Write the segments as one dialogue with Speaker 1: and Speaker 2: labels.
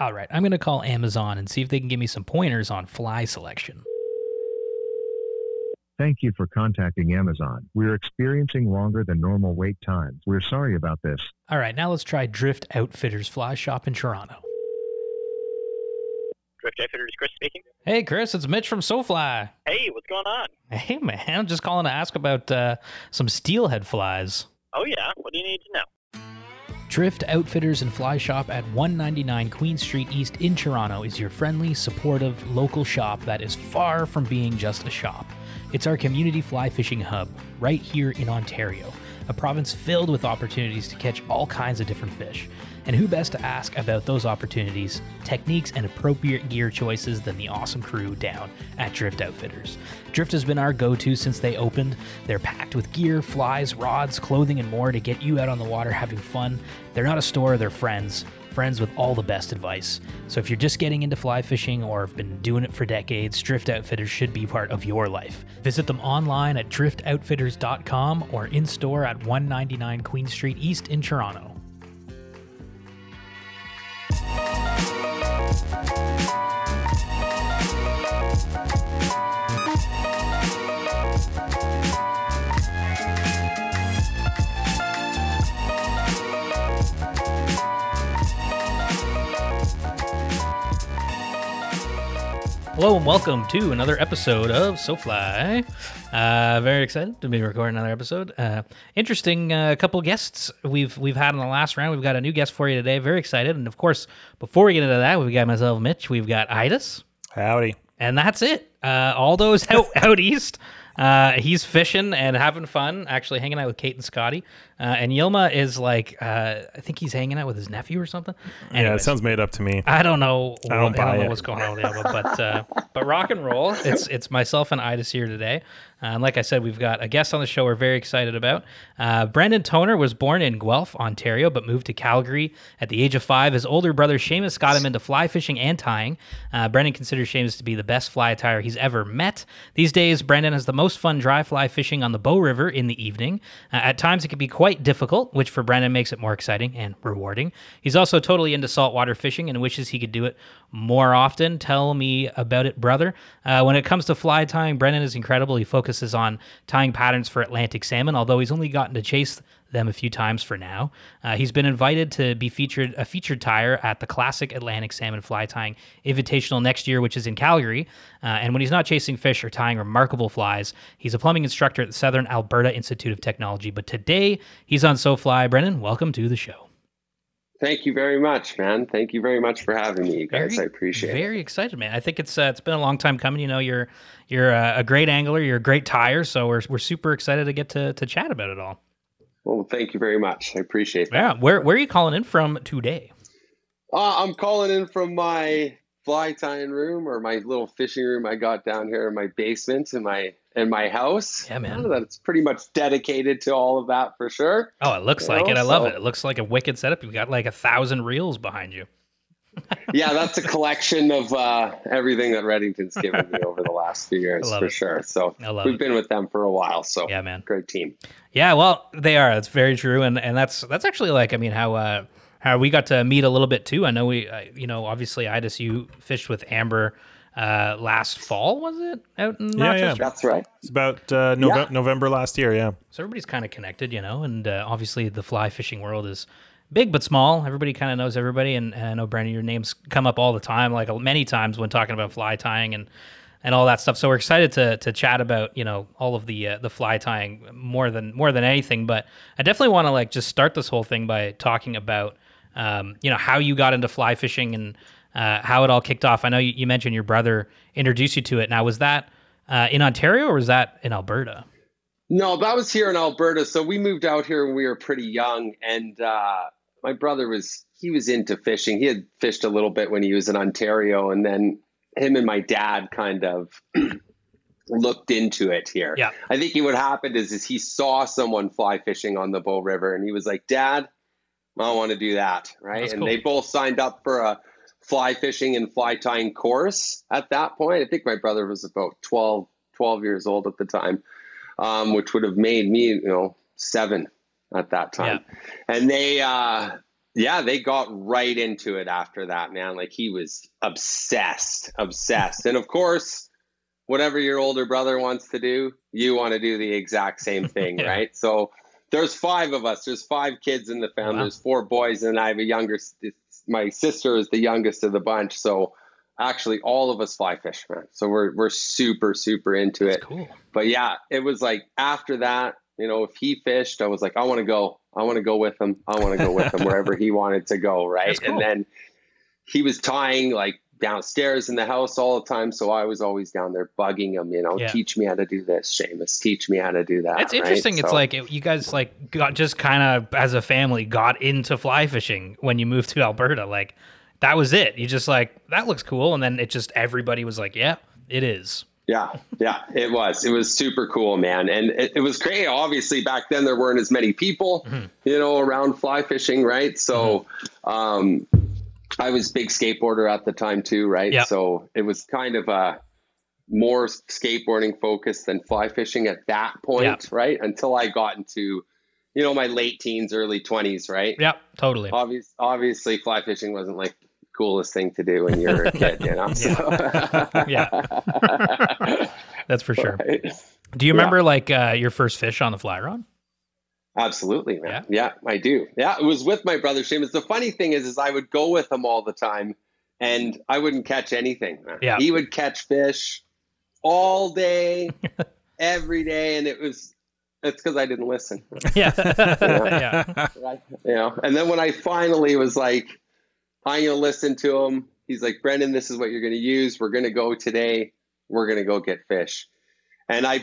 Speaker 1: All right, I'm going to call Amazon and see if they can give me some pointers on fly selection.
Speaker 2: Thank you for contacting Amazon. We're experiencing longer than normal wait times. We're sorry about this.
Speaker 1: All right, now let's try Drift Outfitters Fly Shop in Toronto.
Speaker 3: Drift Outfitters, Chris speaking.
Speaker 1: Hey, Chris, it's Mitch from SoFly.
Speaker 3: Hey, what's going on?
Speaker 1: Hey, man, I'm just calling to ask about uh, some steelhead flies.
Speaker 3: Oh, yeah. What do you need to know?
Speaker 1: Drift Outfitters and Fly Shop at 199 Queen Street East in Toronto is your friendly, supportive, local shop that is far from being just a shop. It's our community fly fishing hub, right here in Ontario, a province filled with opportunities to catch all kinds of different fish. And who best to ask about those opportunities, techniques, and appropriate gear choices than the awesome crew down at Drift Outfitters? Drift has been our go to since they opened. They're packed with gear, flies, rods, clothing, and more to get you out on the water having fun. They're not a store, they're friends. Friends with all the best advice. So if you're just getting into fly fishing or have been doing it for decades, Drift Outfitters should be part of your life. Visit them online at driftoutfitters.com or in store at 199 Queen Street East in Toronto. Hello and welcome to another episode of SoFly. Uh, very excited to be recording another episode. Uh, interesting uh, couple guests we've we've had in the last round. We've got a new guest for you today. Very excited, and of course, before we get into that, we've got myself, Mitch. We've got Idis,
Speaker 4: Howdy.
Speaker 1: and that's it. Uh, Aldo's out out east. Uh, he's fishing and having fun, actually hanging out with Kate and Scotty. Uh, and Yilma is like, uh, I think he's hanging out with his nephew or something.
Speaker 4: Yeah, it sounds made up to me.
Speaker 1: I don't know.
Speaker 4: I don't
Speaker 1: what-
Speaker 4: buy
Speaker 1: know
Speaker 4: it.
Speaker 1: what's going on with Yelma, but uh, but rock and roll. It's it's myself and Idis here today. Uh, and like I said, we've got a guest on the show we're very excited about. Uh, Brendan Toner was born in Guelph, Ontario, but moved to Calgary at the age of five. His older brother Seamus got him into fly fishing and tying. Uh, Brendan considers Seamus to be the best fly tyer he's ever met. These days, Brendan has the most fun dry fly fishing on the Bow River in the evening. Uh, at times, it can be quite difficult, which for Brendan makes it more exciting and rewarding. He's also totally into saltwater fishing and wishes he could do it more often. Tell me about it, brother. Uh, when it comes to fly tying, Brendan is incredible. He focuses on tying patterns for Atlantic salmon, although he's only gotten to chase them a few times for now. Uh, he's been invited to be featured a featured tyer at the Classic Atlantic Salmon Fly Tying Invitational next year, which is in Calgary. Uh, and when he's not chasing fish or tying remarkable flies, he's a plumbing instructor at the Southern Alberta Institute of Technology. But today he's on SoFly. Brendan, welcome to the show.
Speaker 5: Thank you very much, man. Thank you very much for having me, you guys. I appreciate it.
Speaker 1: Very excited, man. I think it's uh, it's been a long time coming. You know, you're you're uh, a great angler. You're a great tyer. So we're we're super excited to get to to chat about it all.
Speaker 5: Well, thank you very much. I appreciate that.
Speaker 1: Yeah. Where where are you calling in from today?
Speaker 5: Uh, I'm calling in from my fly tying room or my little fishing room I got down here in my basement in my in my house.
Speaker 1: Yeah, man.
Speaker 5: Know that it's pretty much dedicated to all of that for sure.
Speaker 1: Oh, it looks
Speaker 5: You
Speaker 1: like
Speaker 5: know,
Speaker 1: it. I love
Speaker 5: so-
Speaker 1: it. It looks like a wicked setup. You've got like a thousand reels behind you.
Speaker 5: Yeah, that's a collection of uh, everything that Redington's given me over the last few years for
Speaker 1: it.
Speaker 5: sure. So we've
Speaker 1: it.
Speaker 5: been with them for a while. So
Speaker 1: Yeah, man.
Speaker 5: great team.
Speaker 1: Yeah, well, they are. That's very true, and and that's that's actually like I mean how uh how we got to meet a little bit too. I know we uh, you know obviously Idis you fished with Amber uh last fall was it out in
Speaker 4: Yeah, yeah.
Speaker 5: That's right.
Speaker 4: It's about uh, Nove-
Speaker 5: Yeah.
Speaker 4: November last year. Yeah.
Speaker 1: So everybody's kind of connected, you know, and uh, obviously the fly fishing world is big but small. Everybody kind of knows everybody, and, and I know Brendan, your names come up all the time, like many times when talking about fly tying and and all that stuff. So we're excited to to chat about you know all of the uh, the fly tying more than more than anything. But I definitely want to like just start this whole thing by talking about um, you know how you got into fly fishing and uh, how it all kicked off. I know you, you mentioned your brother introduced you to it. Now was that uh, in Ontario or was that in Alberta?
Speaker 5: No, that was here in Alberta. So we moved out here when we were pretty young, and uh, my brother was he was into fishing. He had fished a little bit when he was in Ontario, and then him and my dad kind of looked into it here.
Speaker 1: Yeah.
Speaker 5: I think what happened is is he saw someone fly fishing on the Bow River, and he was like, "Dad, I want to do that." Right,
Speaker 1: That's
Speaker 5: and
Speaker 1: cool.
Speaker 5: they both signed up for a fly fishing and fly tying course at that point. I think my brother was about 12, 12 years old at the time, um, which would have made me, you know, seven at that time. And they, uh, yeah, they got right into it after that, man. Like he was obsessed, obsessed. and of course, whatever your older brother wants to do, you want to do the exact same thing,
Speaker 1: Yeah.
Speaker 5: right? So there's five of us. There's five kids in the family.
Speaker 1: Wow.
Speaker 5: There's four boys, and I have a younger. My sister is the youngest of the bunch. So actually, all of us fly fish, man. So we're we're super super into
Speaker 1: That's
Speaker 5: it
Speaker 1: cool.
Speaker 5: but yeah, it was like after that, you know, if he fished, I was like, I want to go. I want to go with him. I want to go with him wherever he wanted to go. Right.
Speaker 1: Cool.
Speaker 5: And then he was tying like downstairs in the house all the time. So I was always down there bugging him, you know,
Speaker 1: Yeah.
Speaker 5: teach me how to do this, Seamus, teach me how to do that.
Speaker 1: It's
Speaker 5: right?
Speaker 1: interesting. It's
Speaker 5: So-
Speaker 1: like it- you guys like got just kind of as a family got into fly fishing when you moved to Alberta. Like that was it. You just like that looks cool, and then it just everybody was like, yeah, it is.
Speaker 5: Yeah, yeah, it was. It was super cool, man. And it, it was great. Obviously, back then there weren't as many people,
Speaker 1: Mhm.
Speaker 5: you know, around fly fishing, right? So, um, I was big skateboarder at the time too, right?
Speaker 1: Yeah.
Speaker 5: So it was kind of a more skateboarding focused than fly fishing at that point,
Speaker 1: Yeah.
Speaker 5: right? Until I got into, you know, my late teens, early twenties, right?
Speaker 1: Yep, totally.
Speaker 5: Obvious, obviously, fly fishing wasn't like coolest thing to do when you're a kid, you know?
Speaker 1: Yeah. That's for sure.
Speaker 5: Right?
Speaker 1: Do you
Speaker 5: Yeah.
Speaker 1: remember like uh, your first fish on the fly rod?
Speaker 5: Absolutely, man. Yeah? I do. Yeah, it was with my brother Seamus. The funny thing is, is I would go with him all the time, and I wouldn't catch anything. man.
Speaker 1: Yeah.
Speaker 5: he would catch fish all day, every day, and it was. It's because I didn't listen,
Speaker 1: Yeah, yeah,
Speaker 5: right? You know. And then when I finally was like, I'm gonna listen to him. He's like, Brendan, this is what you're gonna use. We're gonna go today. We're gonna go get fish. And I,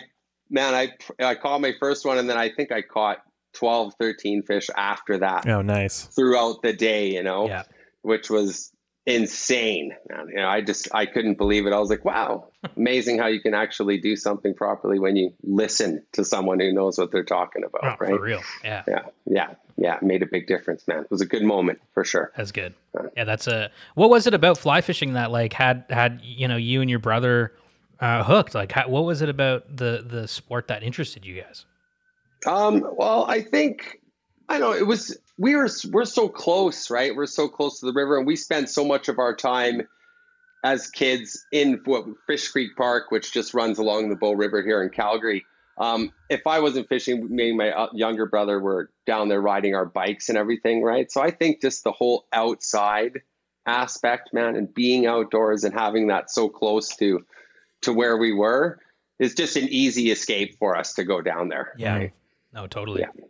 Speaker 5: man, I I caught my first one, and then I think I caught 12, 13 fish after that
Speaker 4: Oh, nice.
Speaker 5: throughout the day, you know,
Speaker 1: yeah.
Speaker 5: which was insane. Man, You know, I just I couldn't believe it. I was like, wow, amazing how you can actually do something properly when you listen to someone who knows what they're talking
Speaker 1: Oh,
Speaker 5: about,
Speaker 1: For
Speaker 5: right?
Speaker 1: real. Yeah.
Speaker 5: Yeah, yeah, yeah. Made a big difference, man. It was a good moment for sure.
Speaker 1: That's good. Yeah, that's a. What was it about fly fishing that like had had you know you and your brother uh, hooked? Like, how, what was it about the the sport that interested you guys?
Speaker 5: Um, well, I think I know it was we were we're so close, right? We're so close to the river, and we spent so much of our time as kids in what Fish Creek Park, which just runs along the Bow River here in Calgary. Um, if I wasn't fishing, me and my uh, younger brother were down there riding our bikes and everything, right? So I think just the whole outside aspect, man, and being outdoors and having that so close to to where we were is just an easy escape for us to go down there. right?
Speaker 1: No, totally.
Speaker 5: Yeah.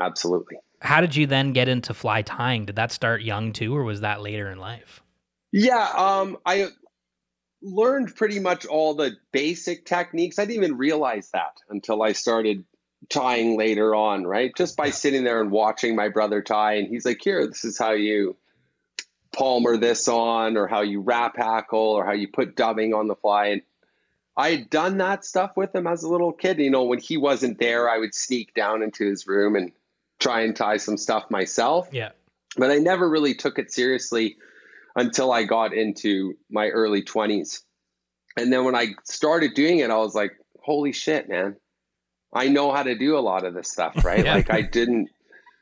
Speaker 5: Absolutely.
Speaker 1: How did you then get into fly tying? Did that start young too, or was that later in life?
Speaker 5: Yeah, um, I learned pretty much all the basic techniques. I didn't even realize that until I started tying later on, right? Just by sitting there and watching my brother tie, and he's like, "Here, this is how you palmer this on, or how you wrap hackle, or how you put dubbing on the fly." And I had done that stuff with him as a little kid. You know, when he wasn't there, I would sneak down into his room and try and tie some stuff myself
Speaker 1: Yeah.
Speaker 5: but I never really took it seriously until I got into my early 20s. And then when I started doing it, I was like, holy shit, man. I know how to do a lot of this stuff, right?
Speaker 1: Yeah.
Speaker 5: Like I didn't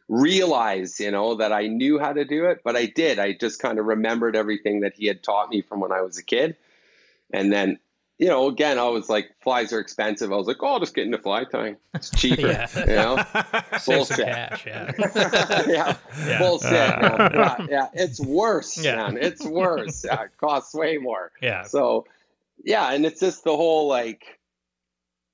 Speaker 5: realize, you know, that I knew how to do it, but I did. I just kind of remembered everything that he had taught me from when I was a kid. And then, you know, again, I was like, flies are expensive. I was like, oh, I'll just get into fly tying. It's cheaper,
Speaker 1: Yeah.
Speaker 5: you know?
Speaker 1: Save some
Speaker 5: Bullshit.
Speaker 1: cash. Yeah.
Speaker 5: yeah,
Speaker 1: Yeah.
Speaker 5: bullshit. Uh. man. Yeah, yeah, it's worse,
Speaker 1: Yeah.
Speaker 5: man. It's worse. Yeah, it costs way more.
Speaker 1: Yeah.
Speaker 5: So, yeah, and it's just the whole like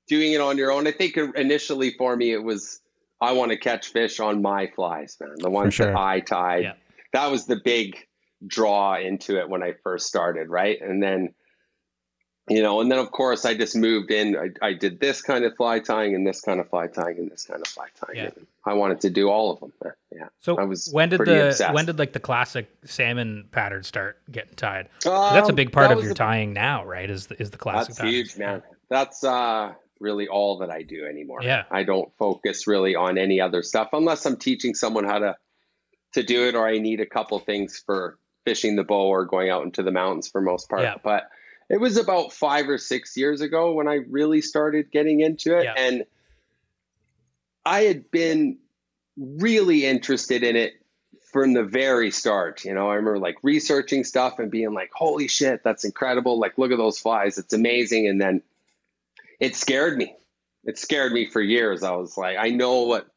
Speaker 5: doing it on your own. I think initially for me it was I want to catch fish on my flies, man. The ones
Speaker 4: sure.
Speaker 5: that I tied.
Speaker 1: Yeah.
Speaker 5: That was the big draw into it when I first started, right? And then you know, and then of course I just moved in. I, I did this kind of fly tying and this kind of fly tying and this kind of fly tying.
Speaker 1: Yeah.
Speaker 5: I wanted to do all of them. Yeah.
Speaker 1: So
Speaker 5: I was
Speaker 1: when did the
Speaker 5: obsessed.
Speaker 1: when did like the classic salmon pattern start getting tied? 'Cause that's a
Speaker 5: Um,
Speaker 1: big part of your
Speaker 5: a-
Speaker 1: tying now, right? Is the, is the classic?
Speaker 5: That's huge, man. That's uh, really all that I do anymore.
Speaker 1: Yeah.
Speaker 5: I don't focus really on any other stuff unless I'm teaching someone how to to do it, or I need a couple things for fishing the bow or going out into the mountains for most part.
Speaker 1: Yeah.
Speaker 5: But it was about five or six years ago when I really started getting into it,
Speaker 1: Yeah.
Speaker 5: and I had been really interested in it from the very start. You know, I remember like researching stuff and being like, "Holy shit, that's incredible! Like, look at those flies, it's amazing." And then it scared me. It scared me for years. I was like, I know what.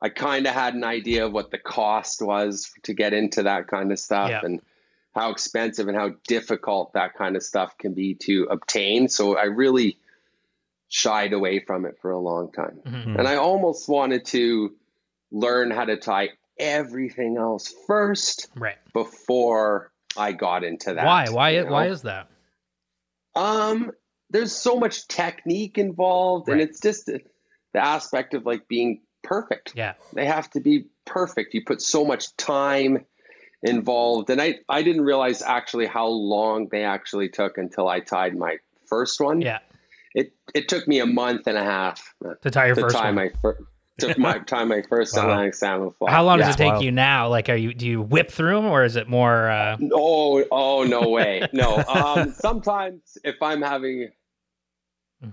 Speaker 5: I kind of had an idea of what the cost was to get into that kind of stuff
Speaker 1: Yeah.
Speaker 5: and how expensive and how difficult that kind of stuff can be to obtain. So I really shied away from it for a long time.
Speaker 1: Mhm.
Speaker 5: And I almost wanted to learn how to tie everything else first
Speaker 1: Right.
Speaker 5: before I got into that.
Speaker 1: Why? Why?
Speaker 5: you
Speaker 1: Why is that?
Speaker 5: Um, there's so much technique involved, and it's just the, the aspect of like being perfect.
Speaker 1: Yeah.
Speaker 5: They have to be perfect. You put so much time involved, and I I didn't realize actually how long they actually took until I tied my first one.
Speaker 1: Yeah.
Speaker 5: It it took me a month and a half uh,
Speaker 1: To tie your
Speaker 5: to
Speaker 1: first
Speaker 5: tie
Speaker 1: one.
Speaker 5: my first. Took my time my first
Speaker 4: Wow.
Speaker 5: Atlantic salmon fly.
Speaker 1: How long
Speaker 5: Yeah.
Speaker 1: does it take
Speaker 4: wild.
Speaker 1: you now? Like, are you do you whip through them, or is it more? Uh,
Speaker 5: Oh, oh, no way. No. Um, sometimes if I'm having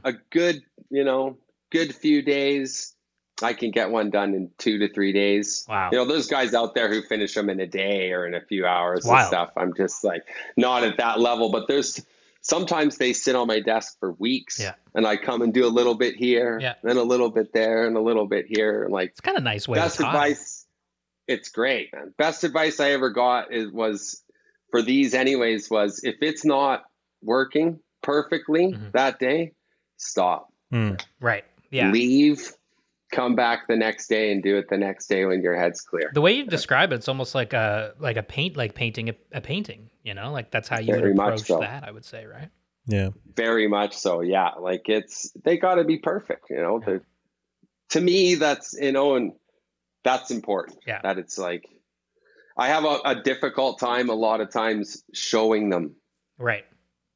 Speaker 5: a good, you know, good few days, I can get one done in two to three days.
Speaker 1: wow.
Speaker 5: You know, those guys out there who finish them in a day or in a few hours
Speaker 1: Wild.
Speaker 5: and stuff. I'm just like not at that level, but there's sometimes they sit on my desk for weeks
Speaker 1: Yeah.
Speaker 5: and I come and do a little bit here
Speaker 1: Yeah.
Speaker 5: and a little bit there and a little bit here. And like
Speaker 1: It's kind of nice way
Speaker 5: best
Speaker 1: to
Speaker 5: advice it's great man best advice i ever got is was for these anyways was if it's not working perfectly
Speaker 1: Mhm.
Speaker 5: that day stop
Speaker 4: Mm.
Speaker 1: Right. Yeah.
Speaker 5: leave come back the next day and do it the next day when your head's clear
Speaker 1: The way you describe it, it's almost like a like a paint, like painting a, a painting. You know, like that's how you
Speaker 5: Very
Speaker 1: would approach
Speaker 5: so.
Speaker 1: that. I would say, right?
Speaker 4: Yeah.
Speaker 5: very much so yeah like it's they got to be perfect you know
Speaker 1: Yeah.
Speaker 5: To me that's you know and that's important
Speaker 1: Yeah.
Speaker 5: that it's like i have a, a difficult time a lot of times showing them
Speaker 1: Right.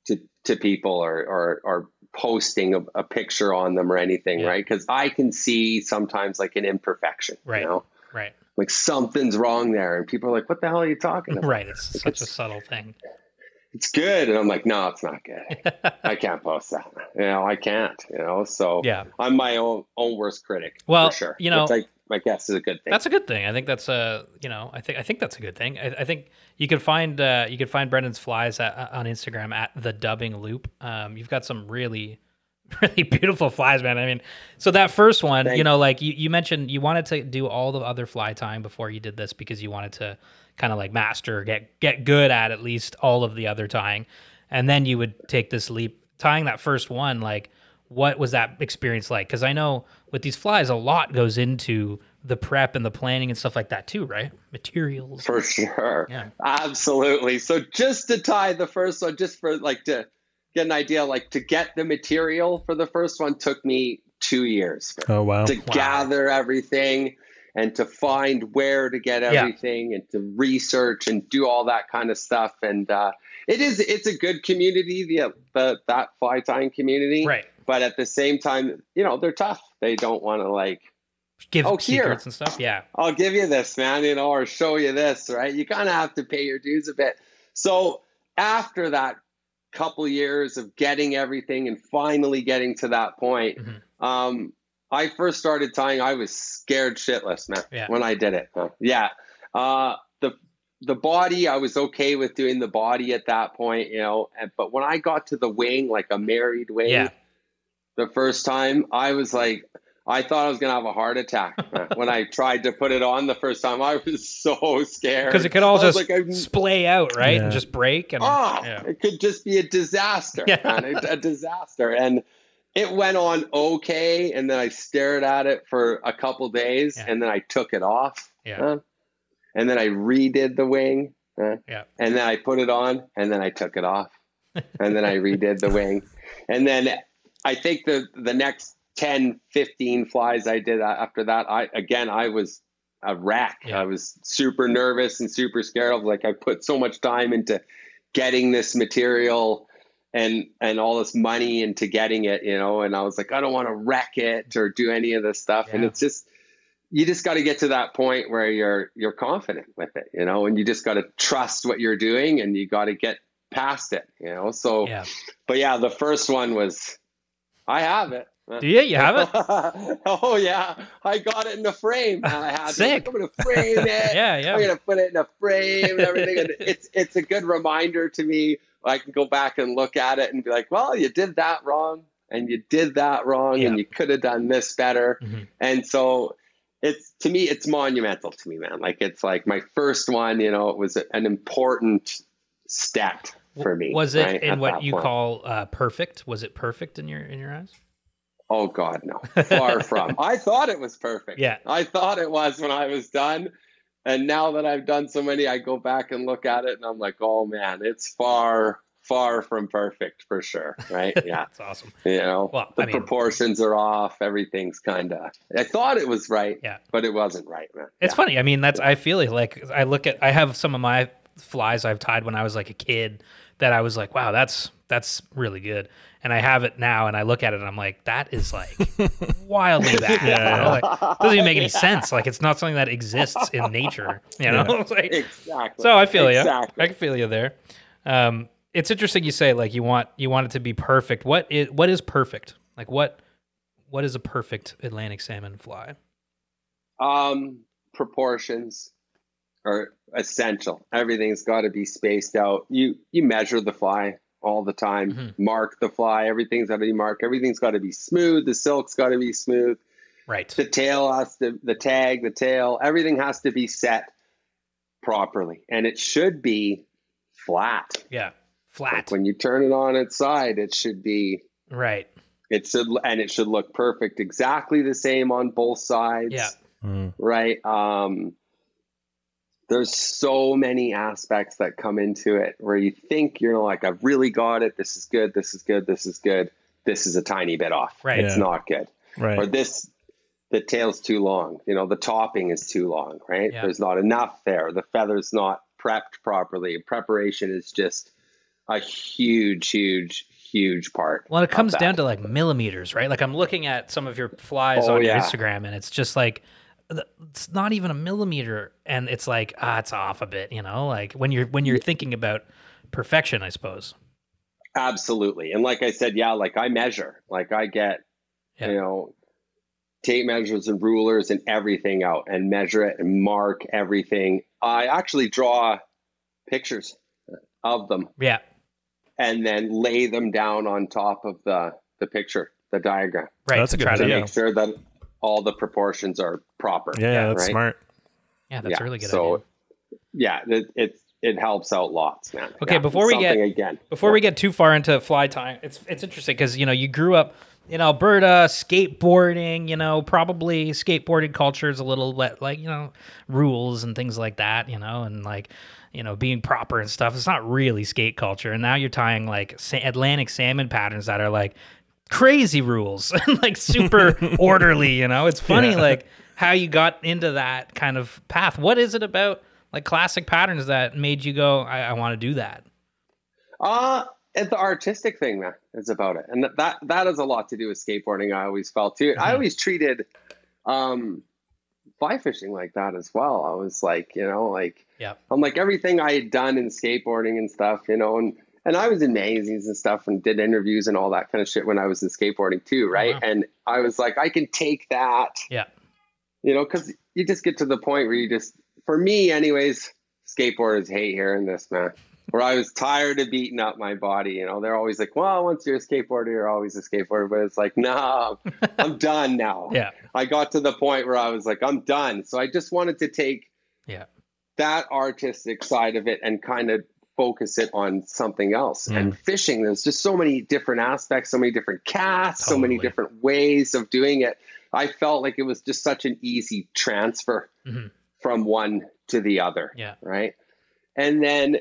Speaker 5: to to people or or, or posting a, a picture on them or anything,
Speaker 1: Yeah.
Speaker 5: right? Because I can see sometimes like an imperfection,
Speaker 1: Right.
Speaker 5: you know,
Speaker 1: Right.
Speaker 5: like something's wrong there, and people are like, "What the hell are you talking about?"
Speaker 1: Right. It's such a subtle thing.
Speaker 5: It's good, and I'm like, "No, it's not good. I can't post that. You know, I can't. You know, so
Speaker 1: yeah.
Speaker 5: I'm my own own worst critic.
Speaker 1: Well,
Speaker 5: for sure.
Speaker 1: you know-
Speaker 5: Which I, I guess is a good thing.
Speaker 1: That's a good thing. I think that's a you know I think I think that's a good thing. I, I think you could find uh, you could find Brendan's flies at, uh, on Instagram at the Dubbing Loop. Um, you've got some really really beautiful flies, man. I mean, so that first one, you know, like you, you mentioned, you wanted to do all the other fly time before you did this because you wanted to kind of like master, get get good at at least all of the other tying, and then you would take this leap tying that first one. Like, what was that experience like? Because I know with these flies, a lot goes into the prep and the planning and stuff like that too, right? Materials.
Speaker 5: for sure.
Speaker 1: Yeah.
Speaker 5: Absolutely. So just to tie the first one, just for like to get an idea, like to get the material for the first one took me two years
Speaker 4: Oh wow.
Speaker 5: to gather everything and to find where to get
Speaker 1: Yeah.
Speaker 5: everything and to research and do all that kind of stuff. And uh, it is it's a good community, the, the that fly tying community.
Speaker 1: Right.
Speaker 5: But at the same time, you know, they're tough. They don't want to like
Speaker 1: Give
Speaker 5: Oh, here.
Speaker 1: secrets and stuff. Yeah.
Speaker 5: I'll give you this, man, you know, or show you this, right? You kind of have to pay your dues a bit. So after that couple years of getting everything and finally getting to that point,
Speaker 1: Mhm.
Speaker 5: um, I first started tying. I was scared shitless, man,
Speaker 1: Yeah.
Speaker 5: when I did it. Huh? Yeah. Uh, the the body, I was okay with doing the body at that point, you know. And, but when I got to the wing, like a married wing,
Speaker 1: Yeah.
Speaker 5: The first time, I was like, I thought I was gonna have a heart attack when I tried to put it on the first time. I was so scared
Speaker 1: Because it could all just
Speaker 5: like, I'm-
Speaker 1: splay out, right?
Speaker 4: Yeah.
Speaker 1: And just break. And
Speaker 5: Oh,
Speaker 1: yeah.
Speaker 5: it could just be a disaster,
Speaker 1: Yeah.
Speaker 5: man, a, a disaster. And it went on okay, and then I stared at it for a couple days,
Speaker 1: Yeah.
Speaker 5: and then I took it off.
Speaker 1: Yeah.
Speaker 5: huh? And then I redid the wing. huh?
Speaker 1: Yeah.
Speaker 5: And then I put it on, and then I took it off, and then I redid the wing, and then I think the the next 10, 15 flies I did after that, I again I was a wreck.
Speaker 1: Yeah.
Speaker 5: I was super nervous and super scared. Was like, I put so much time into getting this material and and all this money into getting it, you know, and I was like, I don't want to wreck it or do any of this stuff. And it's just you just got to get to that point where you're you're confident with it, you know, and you just got to trust what you're doing and you got to get past it, you know. So
Speaker 1: Yeah.
Speaker 5: but yeah, the first one was I have it.
Speaker 1: Do you? You have it?
Speaker 5: oh yeah, I got it in a frame. And I had
Speaker 1: Sick.
Speaker 5: To, I'm gonna frame it.
Speaker 1: Yeah, yeah.
Speaker 5: I'm gonna put it in a frame and everything. And it's it's a good reminder to me. I can go back and look at it and be like, well, you did that wrong, and you did that wrong,
Speaker 1: Yeah.
Speaker 5: and you could have done this better.
Speaker 1: Mhm.
Speaker 5: And so it's to me, it's monumental to me, man. Like it's like my first one. You know, it was an important step for me.
Speaker 1: Was it
Speaker 5: right,
Speaker 1: in what you
Speaker 5: point.
Speaker 1: call uh, perfect? Was it perfect in your in your eyes?
Speaker 5: Oh God, no. Far from. I thought it was perfect.
Speaker 1: Yeah.
Speaker 5: I thought it was when I was done. And now that I've done so many, I go back and look at it and I'm like, oh man, it's far, far from perfect for sure. Right. Yeah.
Speaker 1: That's awesome.
Speaker 5: you know,
Speaker 1: Well,
Speaker 5: the
Speaker 1: I mean-
Speaker 5: proportions are off. Everything's kind of, I thought it was right.
Speaker 1: Yeah.
Speaker 5: But it wasn't right, man.
Speaker 1: It's
Speaker 5: Yeah.
Speaker 1: funny. I mean, that's I feel it. Like I look at, I have some of my flies I've tied when I was like a kid that I was like, wow, that's that's really good. And I have it now, and I look at it, and I'm like, that is like wildly bad.
Speaker 4: Yeah.
Speaker 1: You know? Like, doesn't even make any sense. Like it's not something that exists in nature. You know.
Speaker 4: Yeah.
Speaker 1: Like-
Speaker 5: Exactly.
Speaker 1: so I feel you.
Speaker 5: Exactly.
Speaker 1: I can feel you there. Um, it's interesting you say like you want you want it to be perfect. What is what is perfect? Like what what is a perfect Atlantic salmon fly?
Speaker 5: Um, proportions are essential. Everything's got to be spaced out. You you measure the fly all the time.
Speaker 1: Mhm.
Speaker 5: Mark the fly. Everything's got to be marked. Everything's got to be smooth. The silk's got to be smooth.
Speaker 1: Right.
Speaker 5: The tail has to. The tag, the tail, everything has to be set properly, and it should be flat.
Speaker 1: Yeah. Flat.
Speaker 5: Like when you turn it on its side, it should be.
Speaker 1: right.
Speaker 5: It should and it should look perfect, exactly the same on both sides
Speaker 1: Yeah.
Speaker 4: Mm.
Speaker 5: right? Um, there's so many aspects that come into it where you think you're like, I've really got it. This is good. This is good. This is good. This is a tiny bit off.
Speaker 1: Right.
Speaker 5: It's
Speaker 4: Yeah.
Speaker 5: not good.
Speaker 4: Right.
Speaker 5: Or this, the tail's too long. You know, the topping is too long, right?
Speaker 1: Yeah.
Speaker 5: There's not enough there. The feather's not prepped properly. Preparation is just a huge, huge, huge part.
Speaker 1: Well, it comes down to like millimeters, right? Like I'm looking at some of your flies
Speaker 5: Oh,
Speaker 1: on your
Speaker 5: yeah.
Speaker 1: Instagram, and it's just like th- it's not even a millimeter, and it's like ah, it's off a bit, you know. Like when you're when you're thinking about perfection, I suppose.
Speaker 5: Absolutely. And like I said, yeah, like I measure, like I get,
Speaker 1: Yeah.
Speaker 5: you know, tape measures and rulers and everything out and measure it and mark everything. I actually draw pictures of them
Speaker 1: Yeah.
Speaker 5: and then lay them down on top of the, the picture, the diagram
Speaker 1: Right.
Speaker 4: That's a
Speaker 1: to
Speaker 4: good
Speaker 1: try
Speaker 5: to
Speaker 1: to-
Speaker 4: idea.
Speaker 5: make sure that all the proportions are proper.
Speaker 4: Yeah,
Speaker 1: Yeah,
Speaker 4: that's
Speaker 5: right.
Speaker 4: smart.
Speaker 1: Yeah, that's a really good
Speaker 5: so,
Speaker 1: idea.
Speaker 5: yeah, it, it, it helps out lots, man.
Speaker 1: Okay,
Speaker 5: Yeah,
Speaker 1: before we get-
Speaker 5: again,
Speaker 1: Before we get too far into fly tying, it's it's interesting because you know you grew up in Alberta, skateboarding. You know, probably skateboarding culture is a little let like you know rules and things like that. You know, and like you know being proper and stuff. It's not really skate culture. And now you're tying like sa- Atlantic salmon patterns that are like crazy rules and like super orderly. You know, it's funny
Speaker 4: Yeah.
Speaker 1: like how you got into that kind of path. What is it about like classic patterns that made you go, I, I want to do that?
Speaker 5: Uh, it's the artistic thing that is about it. And that, that, that has a lot to do with skateboarding. I always felt too. I
Speaker 1: Mhm.
Speaker 5: always treated, um, fly fishing like that as well. I was like, you know, like,
Speaker 1: Yeah.
Speaker 5: I'm like everything I had done in skateboarding and stuff, you know, and, and I was in magazines and stuff and did interviews and all that kind of shit when I was in skateboarding too. Oh, right.
Speaker 1: wow.
Speaker 5: And I was like, I can take that,
Speaker 1: Yeah.
Speaker 5: you know, cause you just get to the point where you just, for me anyways, skateboarders hate hearing this, man where I was tired of beating up my body. You know, they're always like, well, once you're a skateboarder, you're always a skateboarder. But it's like, no, I'm done now.
Speaker 1: Yeah.
Speaker 5: I got to the point where I was like, I'm done. So I just wanted to take
Speaker 1: Yeah.
Speaker 5: that artistic side of it and kind of focus it on something else. And fishing, there's just so many different aspects, so many different casts, so many different ways of doing it. I felt like it was just such an easy transfer
Speaker 1: Mhm.
Speaker 5: from one to the other
Speaker 1: Yeah.
Speaker 5: right? And then,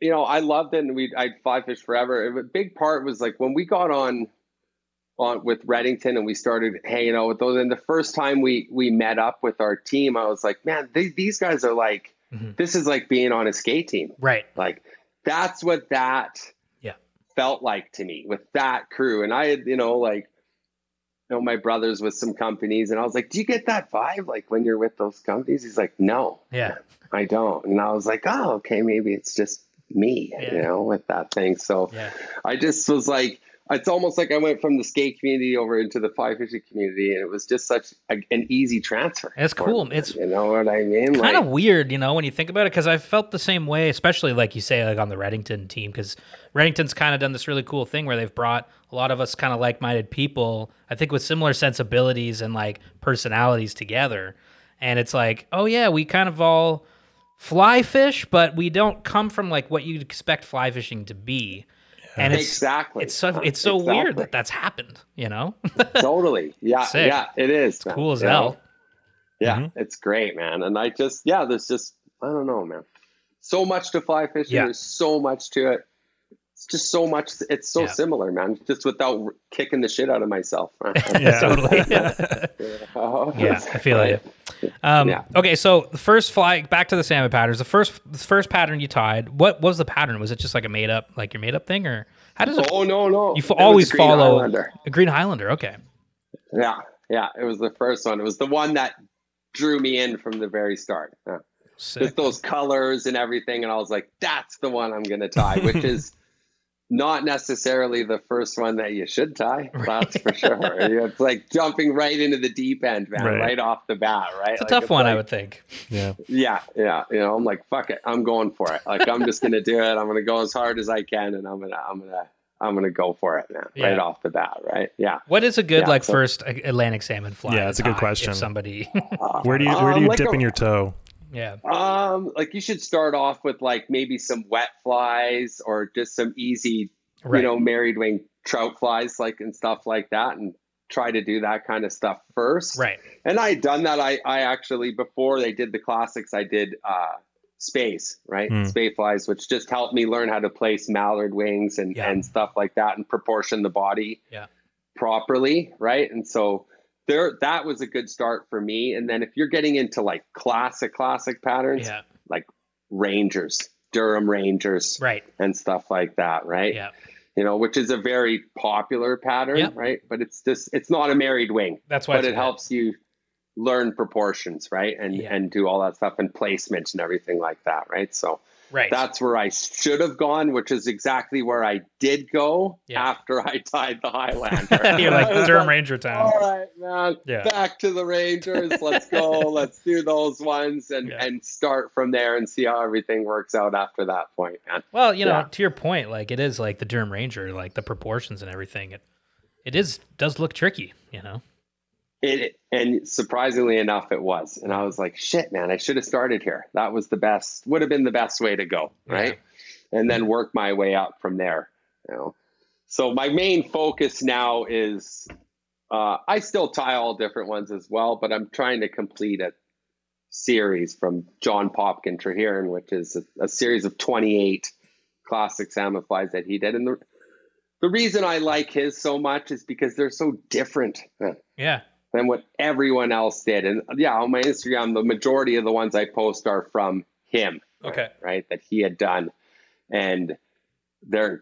Speaker 5: you know, I loved it, and we I'd fly fish forever. A big part was like when we got on on with Redington and we started hanging out with those. And the first time we we met up with our team, I was like, man, they, these guys are like,
Speaker 1: Mhm.
Speaker 5: this is like being on a skate team.
Speaker 1: Right.
Speaker 5: Like that's what that
Speaker 1: Yeah.
Speaker 5: felt like to me with that crew. And I had, you know, like you know, my brothers with some companies, and I was like, Do you get that vibe like when you're with those companies? He's like, No,
Speaker 1: Yeah.
Speaker 5: I don't. And I was like, Oh, okay, maybe it's just me,
Speaker 1: Yeah.
Speaker 5: you know, with that thing. So
Speaker 1: Yeah.
Speaker 5: I just was like, it's almost like I went from the skate community over into the fly fishing community, and it was just such a, an easy transfer.
Speaker 1: It's
Speaker 5: for
Speaker 1: cool.
Speaker 5: me,
Speaker 1: It's
Speaker 5: you know what I mean.
Speaker 1: kind
Speaker 5: Like,
Speaker 1: of weird, you know, when you think about it, because I felt the same way, especially like you say, like on the Redington team, because Redington's kind of done this really cool thing where they've brought a lot of us kind of like-minded people, I think, with similar sensibilities and like personalities together, and it's like, oh yeah, we kind of all fly fish, but we don't come from like what you'd expect fly fishing to be. And it's
Speaker 5: exactly.
Speaker 1: it's so it's so weird that that's happened, you know.
Speaker 5: totally. Yeah,
Speaker 1: Sick.
Speaker 5: yeah, it is.
Speaker 1: Cool as
Speaker 5: know?
Speaker 1: hell.
Speaker 5: Yeah,
Speaker 4: Mhm.
Speaker 5: it's great, man. And I just, yeah, there's just, I don't know, man. So much to fly fishing.
Speaker 1: Yeah.
Speaker 5: There's so much to it. It's just so much. It's so
Speaker 1: Yeah.
Speaker 5: similar, man. Just without r- kicking the shit out of myself.
Speaker 4: Yeah.
Speaker 1: totally.
Speaker 5: Oh,
Speaker 1: Yeah, I feel it. Um,
Speaker 5: Yeah.
Speaker 1: Okay, so the first fly back to the salmon patterns. The first the first pattern you tied. What was the pattern? Was it just like a made up, like your made up thing, or how does it?
Speaker 5: Oh no, no.
Speaker 1: You f-
Speaker 5: It
Speaker 1: always
Speaker 5: Green
Speaker 1: follow
Speaker 5: Highlander.
Speaker 1: a Green Highlander. Okay,
Speaker 5: Yeah, yeah. It was the first one. It was the one that drew me in from the very start. Yeah.
Speaker 1: sick.
Speaker 5: Just those colors and everything, and I was like, "That's the one I'm going to tie," which is not necessarily the first one that you should tie. That's for sure. It's like jumping right into the deep end, man,
Speaker 4: Right.
Speaker 5: right, off the bat. Right?
Speaker 1: It's a
Speaker 5: Like,
Speaker 1: tough one, I would think.
Speaker 4: Yeah.
Speaker 5: Yeah, yeah. You know, I'm like, fuck it, I'm going for it. Like, I'm just going to do it. I'm going to go as hard as I can, and I'm gonna, I'm gonna, I'm gonna go for it, man, right off the bat. Right? Yeah.
Speaker 1: What is a good
Speaker 5: Yeah,
Speaker 1: like
Speaker 5: so-
Speaker 1: first Atlantic salmon fly?
Speaker 4: Yeah, that's a good question.
Speaker 1: If somebody,
Speaker 4: Where do you where do
Speaker 5: Um,
Speaker 4: you
Speaker 5: like
Speaker 4: dip
Speaker 5: a-
Speaker 4: in your toe?
Speaker 1: Yeah,
Speaker 5: Um, like you should start off with like maybe some wet flies or just some easy,
Speaker 1: right.
Speaker 5: you know, married wing trout flies, like and stuff like that, and try to do that kind of stuff first.
Speaker 1: right.
Speaker 5: And I had done that. I I actually before they did the classics, I did uh space, right?
Speaker 4: Hmm.
Speaker 5: Spey flies, which just helped me learn how to place mallard wings and
Speaker 1: Yeah.
Speaker 5: and stuff like that and proportion the body
Speaker 1: Yeah.
Speaker 5: properly, right? And so there that was a good start for me. And then if you're getting into like classic classic patterns,
Speaker 1: Yeah, like
Speaker 5: Rangers, Durham Rangers,
Speaker 1: right.
Speaker 5: and stuff like that, right?
Speaker 1: Yeah,
Speaker 5: You know, which is a very popular pattern,
Speaker 1: Yep.
Speaker 5: right? But it's just it's not a married wing,
Speaker 1: that's why.
Speaker 5: but it
Speaker 1: good.
Speaker 5: helps you learn proportions, right? And
Speaker 1: Yeah.
Speaker 5: and do all that stuff and placement and everything like that, right? So
Speaker 1: Right.
Speaker 5: that's where I should have gone, which is exactly where I did go
Speaker 1: Yeah.
Speaker 5: after I tied the Highlander.
Speaker 1: You're like Durham Ranger town.
Speaker 5: all right, man.
Speaker 1: Yeah.
Speaker 5: Back to the Rangers. Let's go. Let's do those ones and
Speaker 1: Yeah.
Speaker 5: and start from there and see how everything works out after that point, man.
Speaker 1: Well, you know, to your point, like it is like the Durham Ranger, like the proportions and everything. It it is does look tricky, you know.
Speaker 5: It and surprisingly enough, it was. And I was like, shit, man, I should have started here. That was the best. Would have been the best way to go, right? And then work my way up from there. You know. So my main focus now is uh, I still tie all different ones as well, but I'm trying to complete a series from John Popkin Traherne, which is a, a series of 28 classic salmon flies that he did. And the, the reason I like his so much is because they're so different
Speaker 1: Yeah.
Speaker 5: Than what everyone else did. And yeah, on my Instagram, the majority of the ones I post are from him.
Speaker 1: Okay.
Speaker 5: Right. That he had done. And they're,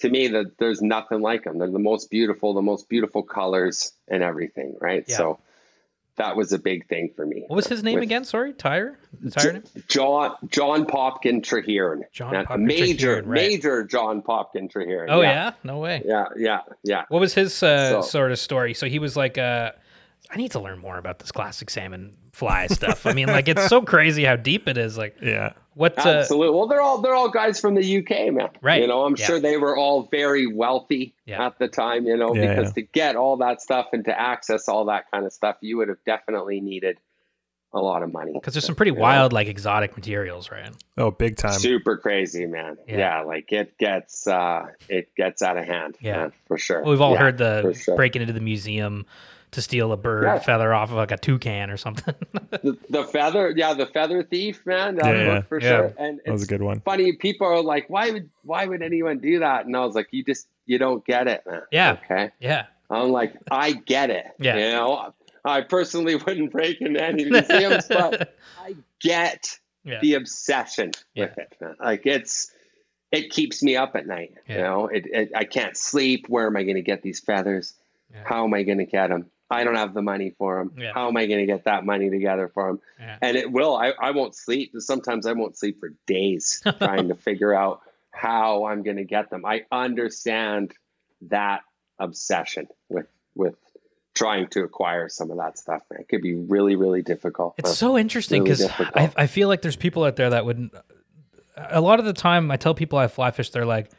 Speaker 5: to me, that there's nothing like them. They're the most beautiful, the most beautiful colors and everything. Right.
Speaker 1: Yeah.
Speaker 5: So that was a big thing for me.
Speaker 1: What was his name
Speaker 5: With
Speaker 1: again? Sorry, Tyre. Tyre name?
Speaker 5: John, John Popkin Traherne.
Speaker 1: John
Speaker 5: Not-
Speaker 1: Popkin
Speaker 5: major,
Speaker 1: Traherne, right.
Speaker 5: major John Popkin Traherne.
Speaker 1: Oh yeah. no way.
Speaker 5: Yeah. Yeah. Yeah.
Speaker 1: What was his uh,
Speaker 5: So-
Speaker 1: sort of story? So he was like, uh, I need to learn more about this classic salmon fly stuff. I mean, like it's so crazy how deep it is. Like,
Speaker 4: Yeah.
Speaker 1: What? Uh,
Speaker 5: Absolutely. Well, they're all they're all guys from the UK, man.
Speaker 1: Right.
Speaker 5: You know, I'm
Speaker 1: Yeah.
Speaker 5: sure they were all very wealthy
Speaker 1: Yeah.
Speaker 5: at the time. You know,
Speaker 4: Yeah,
Speaker 5: because
Speaker 4: yeah.
Speaker 5: to get all that stuff and to access all that kind of stuff, you would have definitely needed a lot of money.
Speaker 1: because there's some pretty
Speaker 5: Yeah.
Speaker 1: wild, like exotic materials, right?
Speaker 4: Oh, big time.
Speaker 5: Super crazy, man.
Speaker 1: Yeah.
Speaker 5: Yeah. like it gets uh it gets out of hand.
Speaker 1: Yeah.
Speaker 5: man, for sure.
Speaker 1: Well, we've all
Speaker 5: Yeah,
Speaker 1: heard the
Speaker 5: sure.
Speaker 1: breaking into the museum to steal a bird
Speaker 5: Yeah.
Speaker 1: feather off of like a toucan or something.
Speaker 5: the, the feather, yeah, the feather thief, man. That
Speaker 4: Yeah,
Speaker 5: was for
Speaker 1: yeah.
Speaker 5: sure. And
Speaker 4: That was a good one.
Speaker 5: funny. People are like, "Why would why would anyone do that?" And I was like, "You just you don't get it, man."
Speaker 1: Yeah.
Speaker 5: Okay.
Speaker 1: yeah.
Speaker 5: I'm like, I get it.
Speaker 1: Yeah.
Speaker 5: You know, I personally wouldn't break into any museums, but I get
Speaker 1: Yeah.
Speaker 5: the obsession with it. man. Like it's, it keeps me up at night. You know, it, it, I can't sleep. Where am I going to get these feathers?
Speaker 1: Yeah.
Speaker 5: How am I going to get them? I don't have the money for them.
Speaker 1: Yeah.
Speaker 5: How am I going to get that money together for them?
Speaker 1: Yeah.
Speaker 5: And it will. I, I won't sleep. Sometimes I won't sleep for days trying to figure out how I'm going to get them. I understand that obsession with with trying to acquire some of that stuff. It could be really, really difficult.
Speaker 1: It's so interesting because
Speaker 5: difficult.
Speaker 1: I, I feel like there's people out there that wouldn't. A lot of the time, I tell people I fly fish, they're like,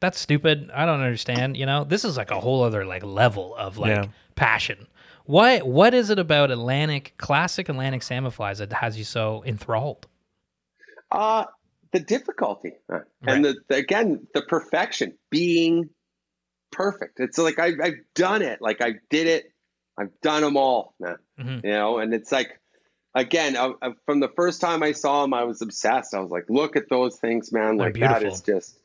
Speaker 1: "That's stupid. I don't understand." You know, this is like a whole other like level of like
Speaker 4: Yeah.
Speaker 1: passion. What what is it about Atlantic classic Atlantic salmon flies that has you so enthralled?
Speaker 5: Uh the difficulty uh, and the, the again the perfection being perfect. It's like I, I've done it. Like I did it. I've done them all, man.
Speaker 1: Mhm.
Speaker 5: You know, and it's like again I, I- from the first time I saw them, I was obsessed. I was like, look at those things, man.
Speaker 1: They're
Speaker 5: Like that
Speaker 1: beautiful.
Speaker 5: is just.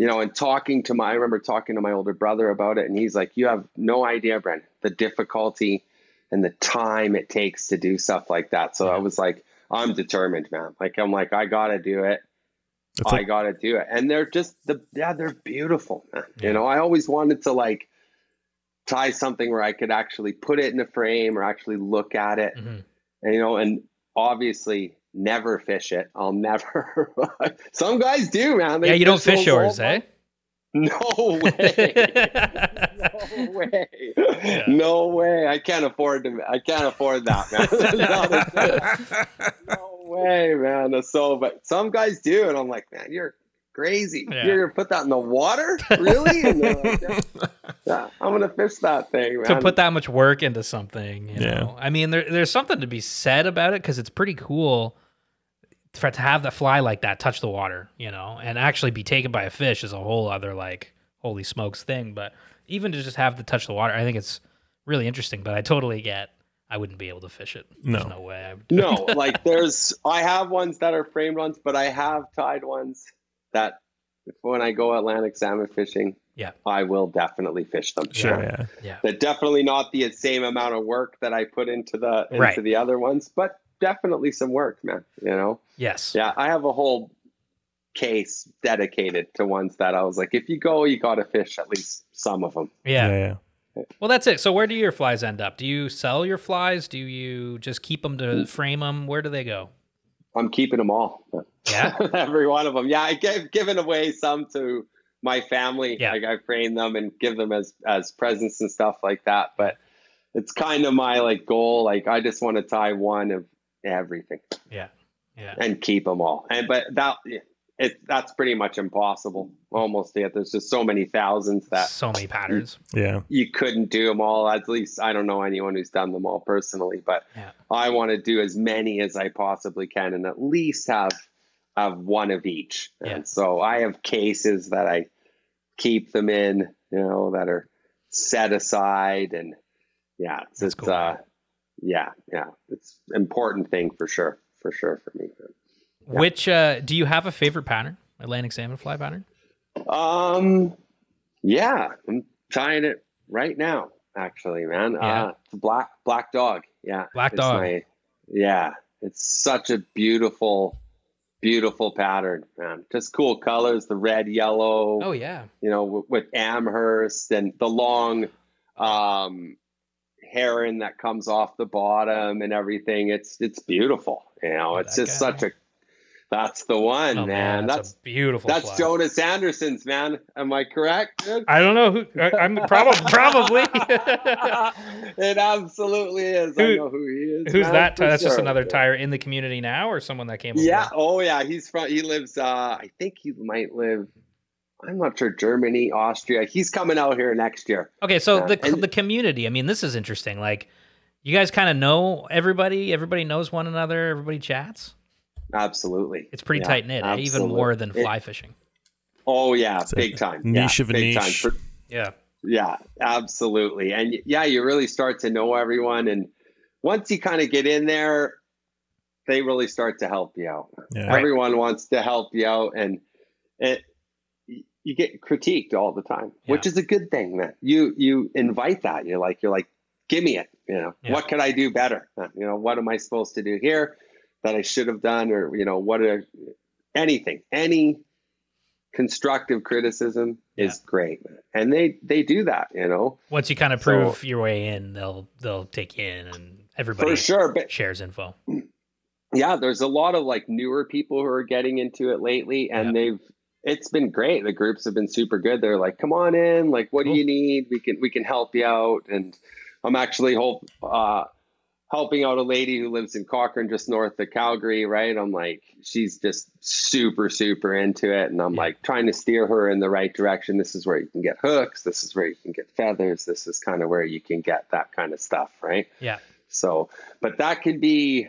Speaker 5: You know, and talking to my, I remember talking to my older brother about it, and he's like, "You have no idea, Brent, the difficulty and the time it takes to do stuff like that." So I was like, "I'm determined, man. Like I'm like, I gotta do it.
Speaker 4: It's
Speaker 5: I
Speaker 4: like,
Speaker 5: gotta do it. And they're just the yeah, they're beautiful. man.
Speaker 1: Yeah.
Speaker 5: You know, I always wanted to like tie something where I could actually put it in a frame or actually look at it.
Speaker 1: Mhm.
Speaker 5: And you know, and obviously never fish it. I'll never some guys do, man. They
Speaker 1: yeah, you don't
Speaker 5: fish
Speaker 1: yours, eh?
Speaker 5: No way. No way. No way. I can't afford to I can't afford that, man. no, no way, man. So but some guys do, and I'm like, man, you're crazy.
Speaker 1: Yeah.
Speaker 5: You're gonna put that in the water? Really? And like, yeah, yeah, I'm gonna fish that thing, man.
Speaker 1: to put that much work into something. You
Speaker 4: Yeah.
Speaker 1: know? I mean, there, there's something to be said about it because it's pretty cool for to have the fly like that touch the water, you know, and actually be taken by a fish is a whole other like holy smokes thing. But even to just have to touch the water, I think it's really interesting. But I totally get. I wouldn't be able to fish it. There's
Speaker 4: No.
Speaker 1: no way. I would.
Speaker 5: no, like there's I have ones that are framed ones, but I have tied ones that when I go Atlantic salmon fishing,
Speaker 1: Yeah.
Speaker 5: I will definitely fish them.
Speaker 4: sure,
Speaker 5: Yeah.
Speaker 4: yeah.
Speaker 5: They're definitely not the same amount of work that I put into the into
Speaker 1: Right.
Speaker 5: the other ones, but definitely some work, man. You know?
Speaker 1: Yes.
Speaker 5: Yeah, I have a whole case dedicated to ones that I was like, if you go, you got to fish at least some of them.
Speaker 1: Yeah.
Speaker 4: yeah, yeah.
Speaker 1: Well, that's it. So where do your flies end up? Do you sell your flies? Do you just keep them to frame them? Where do they go?
Speaker 5: I'm keeping them all.
Speaker 1: Yeah.
Speaker 5: Every one of them. Yeah, I gave given away some to my family.
Speaker 1: Yeah.
Speaker 5: Like I frame them and give them as as presents and stuff like that. But it's kind of my like goal. Like I just want to tie one of everything
Speaker 1: Yeah. Yeah.
Speaker 5: and keep them all. And but that it that's pretty much impossible. Almost yet. There's just so many thousands that
Speaker 1: So many patterns.
Speaker 4: Yeah.
Speaker 5: you couldn't do them all. At least I don't know anyone who's done them all personally, but
Speaker 1: Yeah.
Speaker 5: I want to do as many as I possibly can and at least have have one of each.
Speaker 1: Yeah.
Speaker 5: And so I have cases that I keep them in, you know, that are set aside and yeah, it's, it's
Speaker 1: cool,
Speaker 5: uh yeah, yeah, it's important thing for sure, for sure for me.
Speaker 1: Which uh, do you have a favorite pattern? Atlantic salmon fly pattern?
Speaker 5: Um, yeah, I'm tying it right now. Actually, man,
Speaker 1: Yeah.
Speaker 5: uh, it's black black dog. Yeah,
Speaker 1: Black dog.
Speaker 5: my- yeah, it's such a beautiful, beautiful pattern, man. Just cool colors, the red, yellow.
Speaker 1: Oh yeah.
Speaker 5: You know, with, with Amherst and the long, um, heron that comes off the bottom and everything. It's it's beautiful. You know,
Speaker 1: Oh,
Speaker 5: it's just
Speaker 1: guy.
Speaker 5: such a. That's the one,
Speaker 1: Oh
Speaker 5: man.
Speaker 1: that's,
Speaker 5: That's
Speaker 1: a beautiful.
Speaker 5: that's
Speaker 1: fly.
Speaker 5: Jonas Anderson's, man. Am I correct? dude?
Speaker 1: I don't know who. I, I'm probably probably.
Speaker 5: it absolutely is. I know who he is.
Speaker 1: Who's
Speaker 5: man,
Speaker 1: that? That's just another tyer in the community now, or someone that came.
Speaker 5: Yeah.
Speaker 1: over?
Speaker 5: Oh, yeah. He's from. He lives. Uh, I think he might live. I'm not sure. Germany, Austria. He's coming out here next year.
Speaker 1: Okay, so the
Speaker 5: and-
Speaker 1: the community. I mean, this is interesting. Like, you guys kind of know everybody. Everybody knows one another. Everybody chats.
Speaker 5: Absolutely.
Speaker 1: It's pretty
Speaker 5: Yeah,
Speaker 1: tight knit, eh? even more than
Speaker 5: It-
Speaker 1: fly fishing.
Speaker 5: oh yeah,
Speaker 4: It's
Speaker 5: big time.
Speaker 4: niche
Speaker 5: yeah,
Speaker 4: of a
Speaker 5: big time.
Speaker 4: niche.
Speaker 5: For-
Speaker 1: Yeah.
Speaker 5: Yeah, absolutely. And yeah, you really start to know everyone. And once you kind of get in there, they really start to help you out.
Speaker 4: Yeah.
Speaker 5: Everyone wants to help you out. And it, you get critiqued all the time, which is a good thing, that You, you invite that. You're like, you're like, give me it. You know,
Speaker 1: Yeah.
Speaker 5: what could I do better? Uh, You know, what am I supposed to do here that I should have done? Or, you know, what anything, any constructive criticism is great. And they, they do that, you know,
Speaker 1: Once you kind of
Speaker 5: So-
Speaker 1: prove your way in, they'll they'll take you in, and everybody
Speaker 5: for sure. But
Speaker 1: shares info.
Speaker 5: yeah, there's a lot of like newer people who are getting into it lately, and
Speaker 1: Yeah.
Speaker 5: they've it's been great. The groups have been super good. They're like, "Come on in. Like, what
Speaker 1: Cool.
Speaker 5: do you need? We can we can help you out." And I'm actually hope uh, helping out a lady who lives in Cochrane, just north of Calgary. Right? I'm like, she's just super super into it, and I'm
Speaker 1: Yeah.
Speaker 5: like trying to steer her in the right direction. This is where you can get hooks. This is where you can get feathers. This is kind of where you can get that kind of stuff. Right?
Speaker 1: Yeah.
Speaker 5: So, but that can be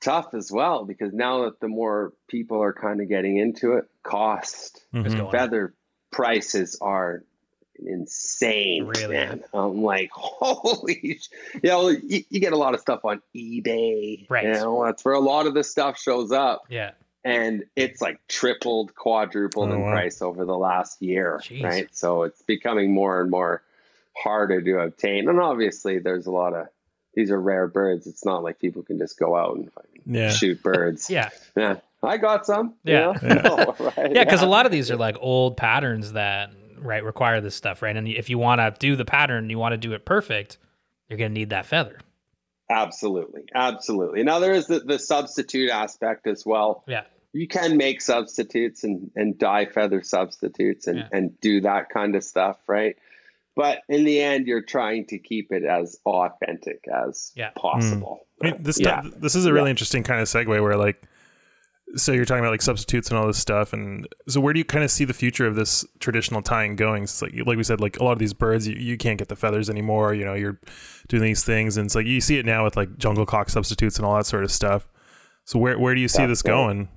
Speaker 5: tough as well because now that the more people are kind of getting into it, cost,
Speaker 1: What's
Speaker 4: Mhm.
Speaker 5: feather prices are insane.
Speaker 1: Really?
Speaker 5: man. I'm like, holy, sh-. you know, you, you get a lot of stuff on eBay.
Speaker 1: Right.
Speaker 5: You know, that's where a lot of this stuff shows up.
Speaker 1: Yeah.
Speaker 5: And it's like tripled, quadrupled
Speaker 4: Oh,
Speaker 5: in
Speaker 4: wow.
Speaker 5: price over the last year.
Speaker 1: Jeez.
Speaker 5: Right. So it's becoming more and more harder to obtain. And obviously, there's a lot of these are rare birds. It's not like people can just go out and fucking
Speaker 4: Yeah.
Speaker 5: shoot birds.
Speaker 1: Yeah.
Speaker 5: Yeah. I got some. you
Speaker 1: Yeah.
Speaker 5: know? right?
Speaker 1: Yeah, because a lot of these are like old patterns that right require this stuff, right? And if you want to do the pattern, you want to do it perfect, you're gonna need that feather.
Speaker 5: Absolutely. Absolutely. Now, there is the, the substitute aspect as well.
Speaker 1: Yeah.
Speaker 5: You can make substitutes and, and dye feather substitutes and,
Speaker 1: Yeah.
Speaker 5: and do that kind of stuff, right? But in the end, you're trying to keep it as authentic as
Speaker 1: Yeah.
Speaker 5: possible. Mm.
Speaker 4: I mean, this
Speaker 5: Yeah.
Speaker 4: this is a really
Speaker 5: Yeah.
Speaker 4: interesting kind of segue where like, so you're talking about like substitutes and all this stuff, and so where do you kind of see the future of this traditional tying going? It's like like we said, like a lot of these birds, you, you can't get the feathers anymore. You know, you're doing these things, and it's like you see it now with like jungle cock substitutes and all that sort of stuff. So where where do you see
Speaker 5: That's
Speaker 4: this going?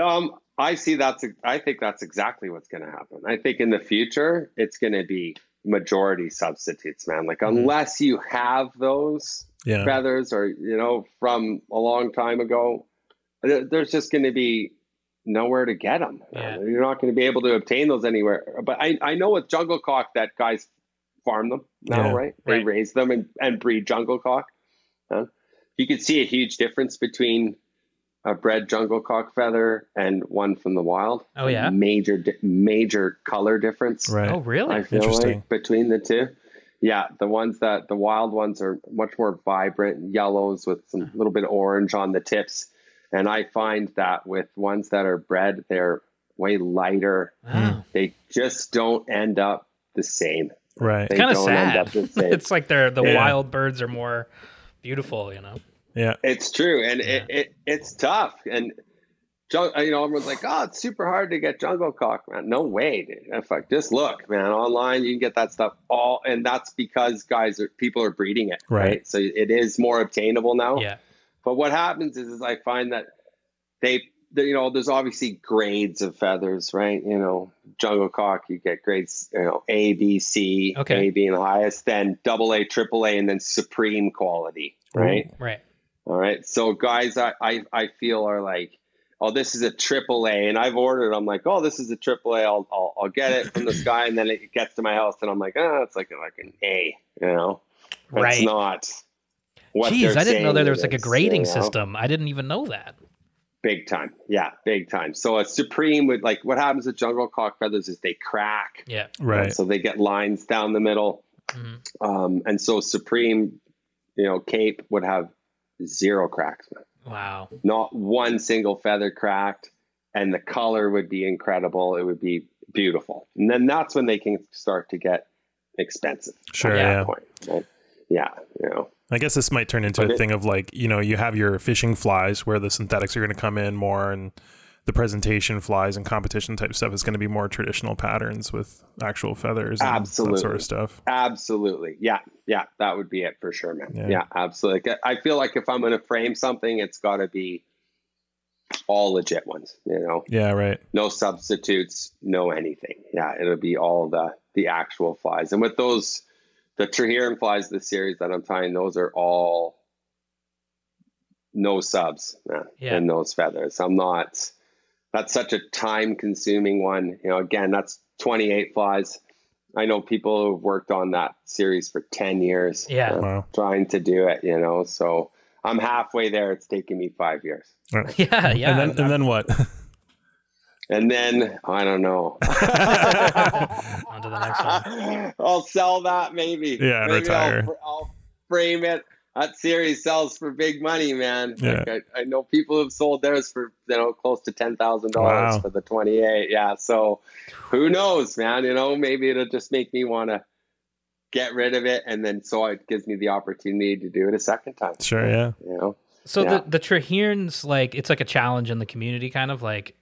Speaker 5: Um, I see that's I think that's exactly what's going to happen. I think in the future it's going to be majority substitutes, man. Like
Speaker 1: Mm-hmm.
Speaker 5: unless you have those
Speaker 4: Yeah,
Speaker 5: feathers or you know from a long time ago, there's just going to be nowhere to get them.
Speaker 1: Yeah.
Speaker 5: You're not going to be able to obtain those anywhere. But I I know with jungle cock that guys farm them now,
Speaker 4: Yeah.
Speaker 5: right? They
Speaker 1: Right.
Speaker 5: raise them and, and breed jungle cock. Huh? You can see a huge difference between a bred jungle cock feather and one from the wild.
Speaker 1: Oh, yeah?
Speaker 5: major major color difference.
Speaker 4: right.
Speaker 1: Oh, really?
Speaker 5: I feel
Speaker 4: Interesting.
Speaker 5: like between the two. Yeah, the ones that the wild ones are much more vibrant yellows with some uh-huh. little bit of orange on the tips. And I find that with ones that are bred, they're way lighter.
Speaker 1: Oh.
Speaker 5: They just don't end up the same.
Speaker 4: right.
Speaker 5: They
Speaker 1: Kind of
Speaker 5: don't end
Speaker 1: sad.
Speaker 5: up the same.
Speaker 1: it's like they're the
Speaker 4: Yeah.
Speaker 1: wild birds are more beautiful, you know.
Speaker 4: Yeah,
Speaker 5: It's true, and it,
Speaker 1: Yeah.
Speaker 5: it it's tough. And you know, everyone's like, "Oh, it's super hard to get jungle cock, man." No way, dude. If I just look, man, online you can get that stuff all, and that's because guys are people are breeding it,
Speaker 4: Right.
Speaker 5: right? So it is more obtainable now.
Speaker 1: Yeah.
Speaker 5: But what happens is, is I find that they, they, you know, there's obviously grades of feathers, right? You know, jungle cock, you get grades, you know, A, B, C,
Speaker 1: Okay.
Speaker 5: A being the highest, then double A, triple A, and then supreme quality, right?
Speaker 1: Right.
Speaker 5: All right. So guys, I, I, I feel are like, oh, this is a triple A, and I've ordered. I'm like, oh, this is a triple A. I'll, I'll, I'll get it from this guy, and then it gets to my house, and I'm like, oh, it's like like an A, you know? It's
Speaker 1: Right.
Speaker 5: not. What
Speaker 1: Jeez,
Speaker 5: they're
Speaker 1: I didn't know that there
Speaker 5: it
Speaker 1: was like a
Speaker 5: is,
Speaker 1: grading
Speaker 5: you know?
Speaker 1: system. I didn't even know that.
Speaker 5: Big time. Yeah, big time. So a supreme would like what happens with jungle cock feathers is they crack.
Speaker 1: Yeah.
Speaker 4: right.
Speaker 5: So they get lines down the middle.
Speaker 1: Mhm.
Speaker 5: Um, and so supreme, you know, cape would have zero cracks.
Speaker 1: Wow.
Speaker 5: not one single feather cracked and the color would be incredible it would be beautiful and then that's when they can start to get expensive
Speaker 4: Sure.
Speaker 5: at
Speaker 1: Yeah.
Speaker 5: that
Speaker 4: Yeah.
Speaker 5: point right? yeah you know
Speaker 4: I guess this might turn into a thing of like, you know, you have your fishing flies where the synthetics are going to come in more and the presentation flies and competition type stuff is going to be more traditional patterns with actual feathers and that sort of stuff.
Speaker 5: absolutely yeah yeah that would be it for sure man
Speaker 4: Yeah.
Speaker 5: yeah, absolutely i feel like if i'm going to frame something it's got to be all legit ones you know
Speaker 4: Yeah, right.
Speaker 5: no substitutes, no anything. Yeah, it'll be all the the actual flies. And with those, the Traherne flies, the series that I'm tying, those are all no subs man,
Speaker 1: Yeah.
Speaker 5: in those feathers. I'm not. That's such a time consuming one. You know, again, that's 28 flies. I know people who've worked on that series for 10 years.
Speaker 1: Yeah.
Speaker 5: uh,
Speaker 4: Wow.
Speaker 5: trying to do it. You know, so I'm halfway there. It's taking me five years.
Speaker 1: Yeah. Yeah.
Speaker 4: and then and then what?
Speaker 5: And then I don't know.
Speaker 1: On to the next one.
Speaker 5: I'll sell that maybe.
Speaker 4: Yeah, and
Speaker 5: maybe
Speaker 4: retire.
Speaker 5: I'll, I'll frame it. that series sells for big money, man.
Speaker 4: Yeah.
Speaker 5: Like I, I know people have sold theirs for you know close to ten thousand dollars for the twenty eight. Yeah, so who knows, man? You know, maybe it'll just make me want to get rid of it, and then so it gives me the opportunity to do it a second time.
Speaker 4: Sure, yeah.
Speaker 5: You know,
Speaker 1: So
Speaker 5: Yeah.
Speaker 1: the the Trahernes, like it's like a challenge in the community, kind of like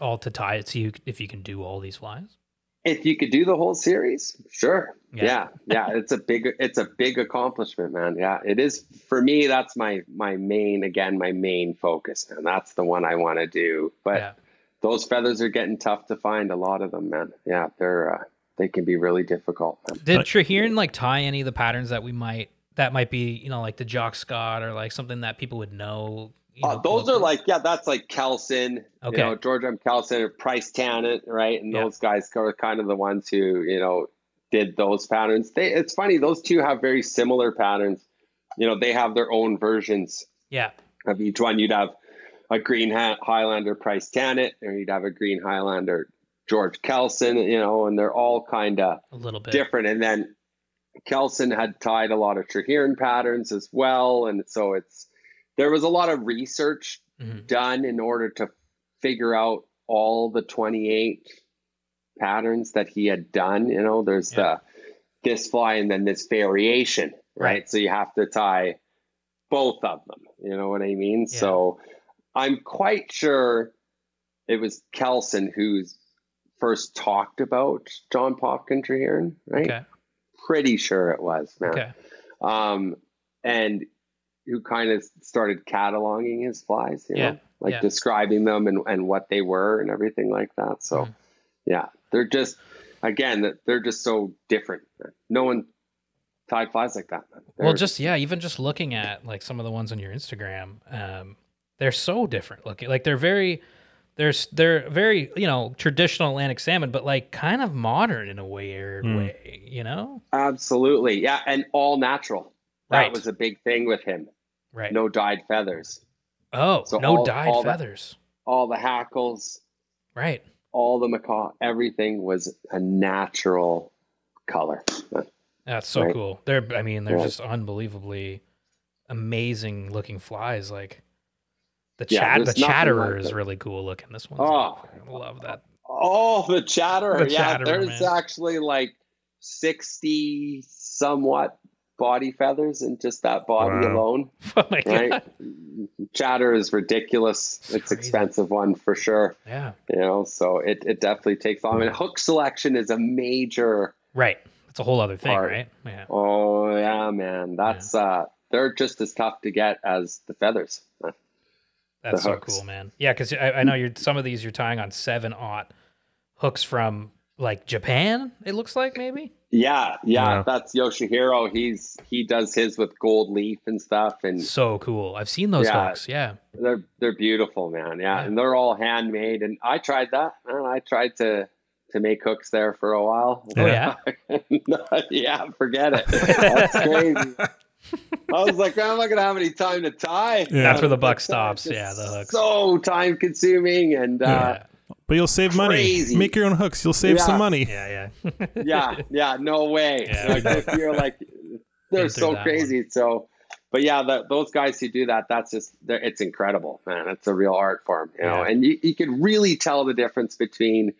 Speaker 1: all to tie it. See you if you can do all these flies.
Speaker 5: If you could do the whole series, sure.
Speaker 1: Yeah.
Speaker 5: Yeah. yeah, It's a big, it's a big accomplishment, man. Yeah, it is for me. That's my my main, again, my main focus, and that's the one I want to do. But
Speaker 1: yeah.
Speaker 5: those feathers are getting tough to find. A lot of them, man. Yeah, they're uh, they can be really difficult. Man.
Speaker 1: Did
Speaker 4: Uh,
Speaker 1: like tie any of the patterns that we might that might be you know like the Jock Scott or like something that people would know? You
Speaker 5: Uh, those are like, yeah, that's like Kelson,
Speaker 1: Okay.
Speaker 5: you know, George M. Kelson or Pryce-Tannatt, right? And
Speaker 1: Yeah.
Speaker 5: those guys are kind of the ones who, you know, did those patterns. They, it's funny, those two have very similar patterns. You know, they have their own versions
Speaker 1: yeah
Speaker 5: of each one. You'd have a green Highlander Pryce-Tannatt, or you'd have a green Highlander George Kelson, you know, and they're all kind of
Speaker 1: a little bit
Speaker 5: different. And then Kelson had tied a lot of Traherne patterns as well. And so it's, there was a lot of research
Speaker 1: Mhm.
Speaker 5: done in order to figure out all the 28 patterns that he had done. You know, there's
Speaker 1: Yeah.
Speaker 5: the this fly and then this variation, right?
Speaker 1: Right.
Speaker 5: So you have to tie both of them. You know what I mean?
Speaker 1: Yeah.
Speaker 5: So I'm quite sure it was Kelson who's first talked about John Popkin Traherne, right?
Speaker 1: Okay.
Speaker 5: Pretty sure it was, man
Speaker 1: Okay.
Speaker 5: um, and who kind of started cataloging his flies, you
Speaker 1: Yeah,
Speaker 5: know, like
Speaker 1: yeah.
Speaker 5: describing them and, and what they were and everything like that. So,
Speaker 1: Mhm.
Speaker 5: yeah, they're just, again, they're just so different. No one tied flies like that.
Speaker 1: Well,
Speaker 5: They're-
Speaker 1: just yeah, even just looking at like some of the ones on your Instagram, um, they're so different looking. Like they're very, they're they're very you know traditional Atlantic salmon, but like kind of modern in a weird
Speaker 4: Hmm.
Speaker 1: way. You know,
Speaker 5: absolutely, yeah, and all natural. That
Speaker 1: Right.
Speaker 5: was a big thing with him.
Speaker 1: Right?
Speaker 5: No dyed feathers.
Speaker 1: oh,
Speaker 5: so
Speaker 1: no
Speaker 5: all-
Speaker 1: dyed
Speaker 5: all
Speaker 1: feathers.
Speaker 5: All the hackles,
Speaker 1: Right.
Speaker 5: all the macaw, everything was a natural color.
Speaker 1: That's so
Speaker 5: Right.
Speaker 1: cool. They're I mean they're
Speaker 5: Yeah.
Speaker 1: just unbelievably amazing looking flies. Like the
Speaker 5: Yeah,
Speaker 1: chat, the chatterer
Speaker 5: like
Speaker 1: is really cool looking. This one,
Speaker 5: Oh.
Speaker 1: I love that.
Speaker 5: Oh, the chatterer.
Speaker 1: The
Speaker 5: yeah,
Speaker 1: chatterer,
Speaker 5: there's
Speaker 1: man.
Speaker 5: actually like 60 somewhat body feathers and just that body
Speaker 4: Wow.
Speaker 5: alone,
Speaker 1: Oh my god!
Speaker 5: right? Chatter is ridiculous.
Speaker 1: It's
Speaker 5: It's, expensive one for sure,
Speaker 1: Yeah,
Speaker 5: you know, so it, it definitely takes on. And hook selection is a major,
Speaker 1: right. It's a whole other thing,
Speaker 5: Part.
Speaker 1: right? Yeah.
Speaker 5: oh yeah, man. That's, uh, they're just as tough to get as the feathers.
Speaker 1: That's so
Speaker 5: hooks.
Speaker 1: cool, man. Yeah, because I, I know you're some of these you're tying on seven aught hooks from like Japan. It looks like maybe.
Speaker 5: Yeah, yeah,
Speaker 4: Yeah.
Speaker 5: that's Yoshihiro. He's, he does his with gold leaf and stuff. And
Speaker 1: So cool. I've seen those
Speaker 5: Yeah.
Speaker 1: hooks. Yeah.
Speaker 5: They're they're beautiful, man. Yeah,
Speaker 1: Yeah.
Speaker 5: and they're all handmade. And I tried that. I tried to to make hooks there for a while.
Speaker 1: Oh yeah.
Speaker 5: yeah, forget it. That's crazy. I was like, I'm not gonna have any time to tie.
Speaker 4: Yeah.
Speaker 1: That's where the buck stops. Yeah, the hooks.
Speaker 5: So time consuming and uh.
Speaker 4: But you'll save money. Make your own hooks. You'll save some money.
Speaker 1: Yeah, yeah.
Speaker 5: yeah, yeah, no way.
Speaker 1: Yeah.
Speaker 5: Like you're like, they're so
Speaker 1: that
Speaker 5: crazy. So, but yeah, the, those guys who do that, that's just, it's incredible, man. It's a real art form, you know.
Speaker 1: Yeah.
Speaker 5: And you, you can really tell the difference between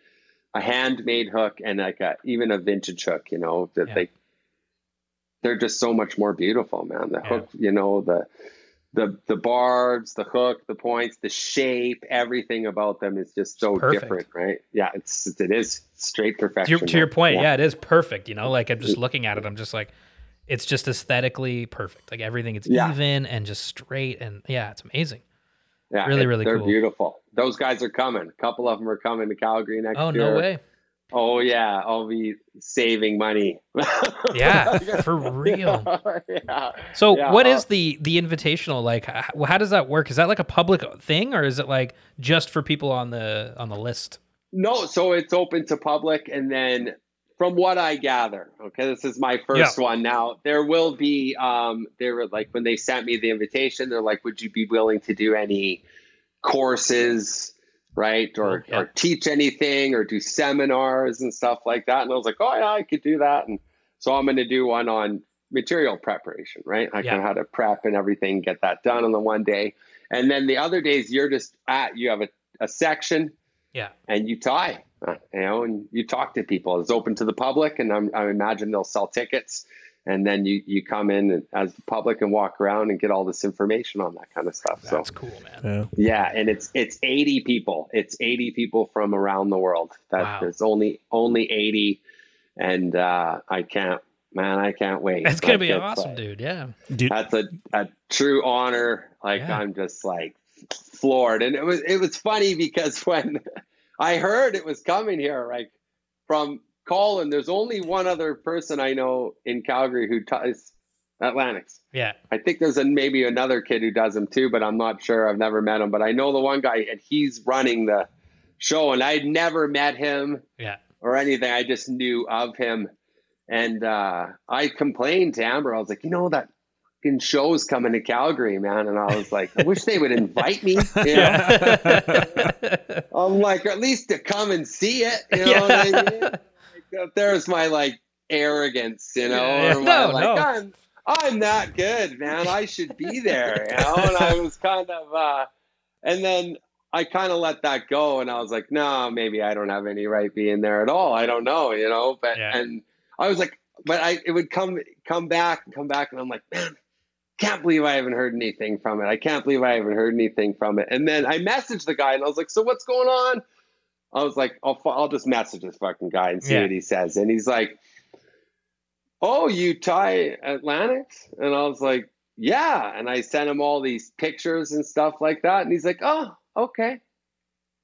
Speaker 5: a handmade hook and like a even a vintage hook, you know. That
Speaker 1: Yeah.
Speaker 5: they, they're just so much more beautiful, man. The
Speaker 1: Yeah.
Speaker 5: hook, you know, the. The, the barbs, the hook, the points, the shape, everything about them is just so
Speaker 1: perfect.
Speaker 5: different, right? Yeah, it's it is straight
Speaker 1: to
Speaker 5: perfection.
Speaker 1: your, to your point, yeah. it is perfect. You know, like I'm just mm. looking at it, I'm just like, it's just aesthetically perfect. Like everything, it's
Speaker 5: Yeah.
Speaker 1: even and just straight, and yeah, it's amazing.
Speaker 5: Yeah,
Speaker 1: Really,
Speaker 5: it-
Speaker 1: really
Speaker 5: they're
Speaker 1: cool.
Speaker 5: beautiful. Those guys are coming. A couple of them are coming to Calgary next
Speaker 1: Oh
Speaker 5: year.
Speaker 1: no way!
Speaker 5: Oh yeah, I'll be saving money.
Speaker 1: Yeah, for real.
Speaker 5: yeah.
Speaker 1: So,
Speaker 5: Yeah,
Speaker 1: what
Speaker 5: uh,
Speaker 1: is the the invitational like? How, how does that work? Is that like a public thing, or is it like just for people on the on the list?
Speaker 5: No, so it's open to public, and then from what I gather, okay, this is my first one. Now there will be, um, they were like when they sent me the invitation, they're like, "Would you be willing to do any courses?" Right, or,
Speaker 1: Oh, yeah.
Speaker 5: or teach anything, or do seminars and stuff like that. And I was like, oh yeah, I could do that. And so I'm going to do one on material preparation, right? Like
Speaker 1: Yeah.
Speaker 5: how to prep and everything, get that done on the one day. And then the other days you're just at, you have a, a section
Speaker 1: Yeah.
Speaker 5: and you tie, uh, you know, and you talk to people. It's open to the public, and I'm, I imagine they'll sell tickets. And then you you come in as the public and walk around and get all this information on that kind of stuff. So
Speaker 1: That's cool, man.
Speaker 4: Yeah.
Speaker 5: yeah, and it's it's 80 people. It's 80 people from around the world. That
Speaker 1: Wow.
Speaker 5: there's only only 80, and uh, I can't, man, I can't wait.
Speaker 1: That's gonna
Speaker 5: Like,
Speaker 1: be
Speaker 5: it's,
Speaker 1: awesome,
Speaker 5: uh,
Speaker 1: dude. Yeah.
Speaker 4: Do you,
Speaker 5: that's a, a true honor. Like
Speaker 1: Yeah.
Speaker 5: I'm just like floored, and it was it was funny because when I heard it was coming here, like from Colin, there's only one other person I know in Calgary who ties Atlantics.
Speaker 1: Yeah.
Speaker 5: I think there's a, maybe another kid who does them too, but I'm not sure. I've never met him, but I know the one guy, and he's running the show, and I'd never met him
Speaker 1: Yeah.
Speaker 5: or anything. I just knew of him. And uh, I complained to Amber. I was like, you know, that fucking show's coming to Calgary, man. And I was like, I wish they would invite me. You know? I'm like, at least to come and see it. You know what I mean? There's my like arrogance, you know,
Speaker 1: Yeah,
Speaker 5: or my,
Speaker 1: no,
Speaker 5: like,
Speaker 1: no.
Speaker 5: I'm, I'm that good, man. I should be there, you know? And I was kind of, uh, and then I kind of let that go and I was like, no, maybe I don't have any right being there at all. I don't know, you know, but,
Speaker 1: Yeah.
Speaker 5: and I was like, but I, it would come, come back, come back. And I'm like, man, can't believe I haven't heard anything from it. I can't believe I haven't heard anything from it. And then I messaged the guy and I was like, so what's going on? I was like, I'll, I'll just message this fucking guy and see
Speaker 1: Yeah.
Speaker 5: what he says. And he's like, oh, you tie Atlantics? And I was like, yeah. And I sent him all these pictures and stuff like that. And he's like, oh, okay,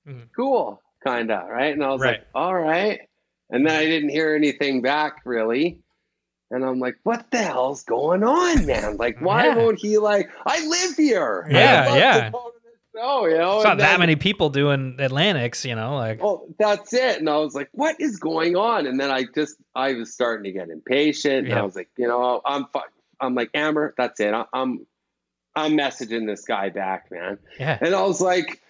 Speaker 1: Mhm.
Speaker 5: cool, kind of, right? And I was
Speaker 1: Right.
Speaker 5: like, all right. And then I didn't hear anything back really. And I'm like, what the hell's going on, man? Like, why
Speaker 1: Yeah.
Speaker 5: won't he like? I live here.
Speaker 1: Yeah, yeah.
Speaker 5: Go to you know.
Speaker 1: It's not that many people doing Atlantics, you know, like
Speaker 5: Oh, that's it. And I was like, what is going on? And then I just, I was starting to get impatient. And
Speaker 1: Yeah.
Speaker 5: I was like, you know, I'm, fu- I'm like, Amber, that's it. I, I'm, I'm messaging this guy back, man.
Speaker 1: yeah.
Speaker 5: And I was like,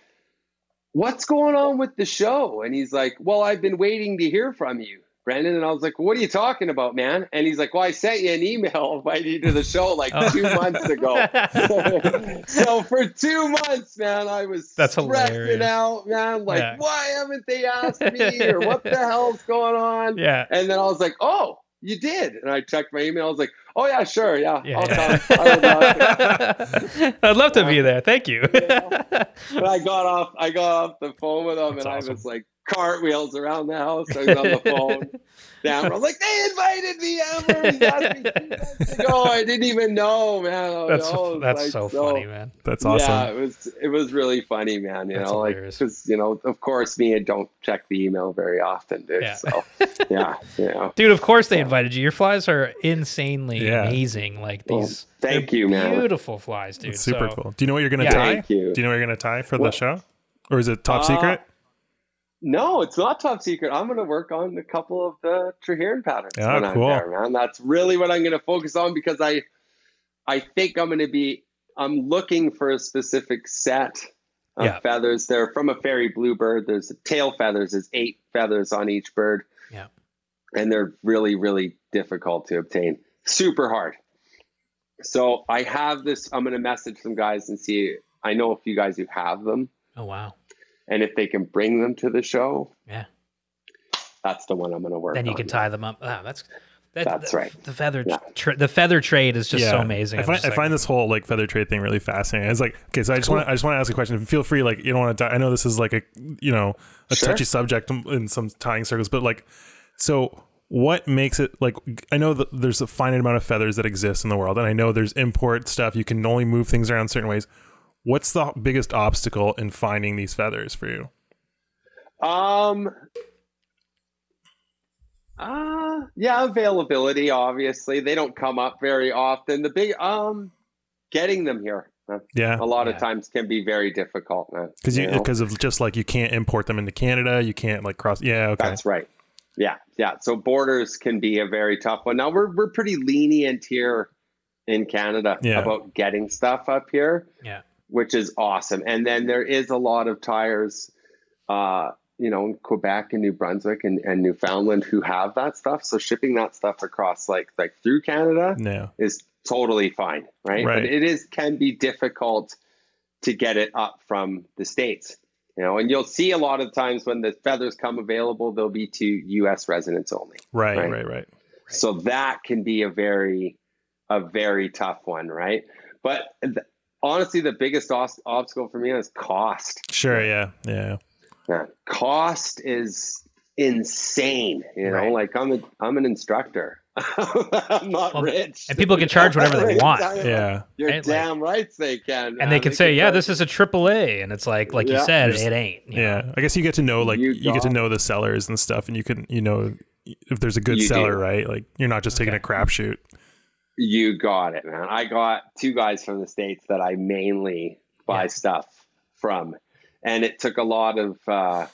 Speaker 5: what's going on with the show? And he's like, well, I've been waiting to hear from you, Brendan. And I was like, what are you talking about, man? And he's like, well, I sent you an email inviting you to the show like
Speaker 1: Oh.
Speaker 5: two months ago. so for two months, man, I was
Speaker 1: That's
Speaker 5: stressing
Speaker 1: hilarious.
Speaker 5: out, man. Like,
Speaker 1: Yeah.
Speaker 5: why haven't they asked me? Or what the hell's going on?
Speaker 1: yeah.
Speaker 5: And then I was like, oh, you did. And I checked my email. I was like, oh, yeah, sure. Yeah,
Speaker 1: Yeah,
Speaker 5: I'll
Speaker 1: yeah.
Speaker 5: I.
Speaker 1: I'd love to be there. Thank you.
Speaker 5: But I got off. I got off the phone with him,
Speaker 1: That's
Speaker 5: and
Speaker 1: awesome.
Speaker 5: I was like cartwheels around the house. I was on the phone. Amber, I was like, they invited me. Amber, He asked me two. I didn't even know, man. I
Speaker 1: that's
Speaker 5: know.
Speaker 1: That's
Speaker 5: like,
Speaker 1: so funny, man.
Speaker 4: that's awesome.
Speaker 5: Yeah, it was it was really funny, man. You
Speaker 1: That's
Speaker 5: know, like because you know, of course, me I don't check the email very often, dude.
Speaker 1: Yeah.
Speaker 5: So yeah, you know.
Speaker 1: Dude, of course they invited you. Your flies are insanely
Speaker 4: Yeah.
Speaker 1: amazing. Like
Speaker 5: Well,
Speaker 1: these
Speaker 5: thank you, man.
Speaker 1: Beautiful flies, dude.
Speaker 4: It's super
Speaker 1: So-
Speaker 4: cool. Do you know what you're gonna
Speaker 1: Yeah.
Speaker 4: tie?
Speaker 5: Thank you.
Speaker 4: Do you know what you're gonna tie for
Speaker 5: Well-
Speaker 4: the show, or is it top
Speaker 5: Uh,
Speaker 4: secret?
Speaker 5: No, it's not top secret. I'm going to work on a couple of the Traherne patterns
Speaker 4: Yeah,
Speaker 5: when I'm
Speaker 4: cool.
Speaker 5: there, man. That's really what I'm going to focus on because I, I think I'm going to be. I'm looking for a specific set of
Speaker 1: Yeah.
Speaker 5: feathers. They're from a fairy bluebird. There's tail feathers. There's eight feathers on each bird.
Speaker 1: Yeah.
Speaker 5: and they're really, really difficult to obtain. Super hard. So I have this. I'm going to message some guys and see. I know a few guys who have them
Speaker 1: Oh wow.
Speaker 5: And if they can bring them to the show,
Speaker 1: Yeah.
Speaker 5: that's the one I'm going to work. On.
Speaker 1: Then you
Speaker 5: on.
Speaker 1: can tie them up. Ah, that's that,
Speaker 5: That's
Speaker 1: the,
Speaker 5: right.
Speaker 1: The feather
Speaker 5: Yeah.
Speaker 1: tra- the feather trade is just so amazing.
Speaker 4: I find,
Speaker 1: just
Speaker 4: I
Speaker 1: like-
Speaker 4: find this whole like feather trade thing really fascinating. It's like okay, so I just
Speaker 1: Cool.
Speaker 4: want I just want to ask a question. Feel free, like you don't want to. I know this is like a you know a
Speaker 5: Sure.
Speaker 4: touchy subject in some tying circles, but like so. What makes it like? I know that there's a finite amount of feathers that exist in the world, and I know there's import stuff. You can only move things around certain ways. What's the biggest obstacle in finding these feathers for you?
Speaker 5: Um. Uh, yeah, availability. Obviously, they don't come up very often. The big um, getting them here uh,
Speaker 4: Yeah,
Speaker 5: a lot
Speaker 1: Yeah.
Speaker 5: of times can be very difficult. Man.
Speaker 4: because you because of just like you can't import them into Canada. You can't like cross. Yeah, okay.
Speaker 5: That's right. Yeah, yeah. So borders can be a very tough one. Now we're we're pretty lenient here in Canada
Speaker 4: Yeah.
Speaker 5: about getting stuff up here.
Speaker 1: Yeah.
Speaker 5: Which is awesome. And then there is a lot of tyers uh, you know, in Quebec and New Brunswick and, and Newfoundland who have that stuff. So shipping that stuff across like like through Canada
Speaker 4: Yeah.
Speaker 5: is totally fine, right?
Speaker 4: Right.
Speaker 5: But it is can be difficult to get it up from the states. You know, and you'll see a lot of times when the feathers come available, they'll be to U.S. residents only.
Speaker 4: Right,
Speaker 5: Right.
Speaker 4: right, right.
Speaker 5: So that can be a very, a very tough one, right? But th- honestly, the biggest os- obstacle for me is cost.
Speaker 4: Sure, yeah. Yeah.
Speaker 5: Yeah. Cost is insane. You know,
Speaker 1: Right.
Speaker 5: like I'm a, I'm an instructor. I'm not
Speaker 1: Well,
Speaker 5: rich.
Speaker 1: and people can charge whatever they want.
Speaker 4: Yeah.
Speaker 5: You're
Speaker 1: Right, like-
Speaker 5: damn right they can.
Speaker 1: and they
Speaker 5: man.
Speaker 1: can say, "Yeah,
Speaker 5: charge-
Speaker 1: this is a triple A," and it's like, like you said, it ain't. you know?
Speaker 4: Yeah. I guess you get to know like
Speaker 5: You
Speaker 4: you, get to know the sellers and stuff and you can you know if there's a good
Speaker 5: You
Speaker 4: seller,
Speaker 5: do.
Speaker 4: right? Like you're not just taking
Speaker 1: Okay.
Speaker 4: a crapshoot.
Speaker 5: You got it, man. I got two guys from the states that I mainly buy
Speaker 1: Yeah.
Speaker 5: stuff from, and it took a lot of uh,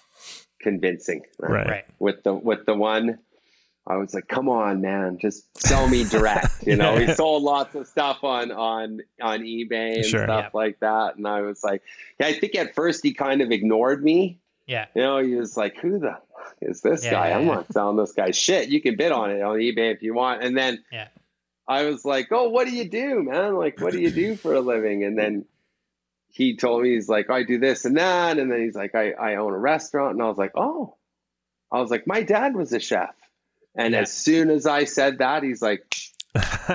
Speaker 5: convincing.
Speaker 4: Right.
Speaker 1: Right.
Speaker 5: With the with the one, I was like, "Come on, man, just sell me direct." You know,
Speaker 4: Yeah.
Speaker 5: he sold lots of stuff on on on eBay and
Speaker 4: Sure.
Speaker 5: stuff
Speaker 1: Yeah.
Speaker 5: like that, and I was like, "Yeah." I think at first he kind of ignored me.
Speaker 1: Yeah.
Speaker 5: You know, he was like, "Who the is this
Speaker 1: Yeah,
Speaker 5: guy?
Speaker 1: yeah,
Speaker 5: I'm
Speaker 1: yeah.
Speaker 5: not selling this guy shit. You can bid on it on eBay if you want." And then
Speaker 1: Yeah.
Speaker 5: I was like, "Oh, what do you do, man? Like, what do you do for a living?" And then he told me he's like, "I do this and that," and then he's like, "I I own a restaurant," and I was like, "Oh," I was like, "My dad was a chef," and
Speaker 1: Yeah.
Speaker 5: as soon as I said that, he's like,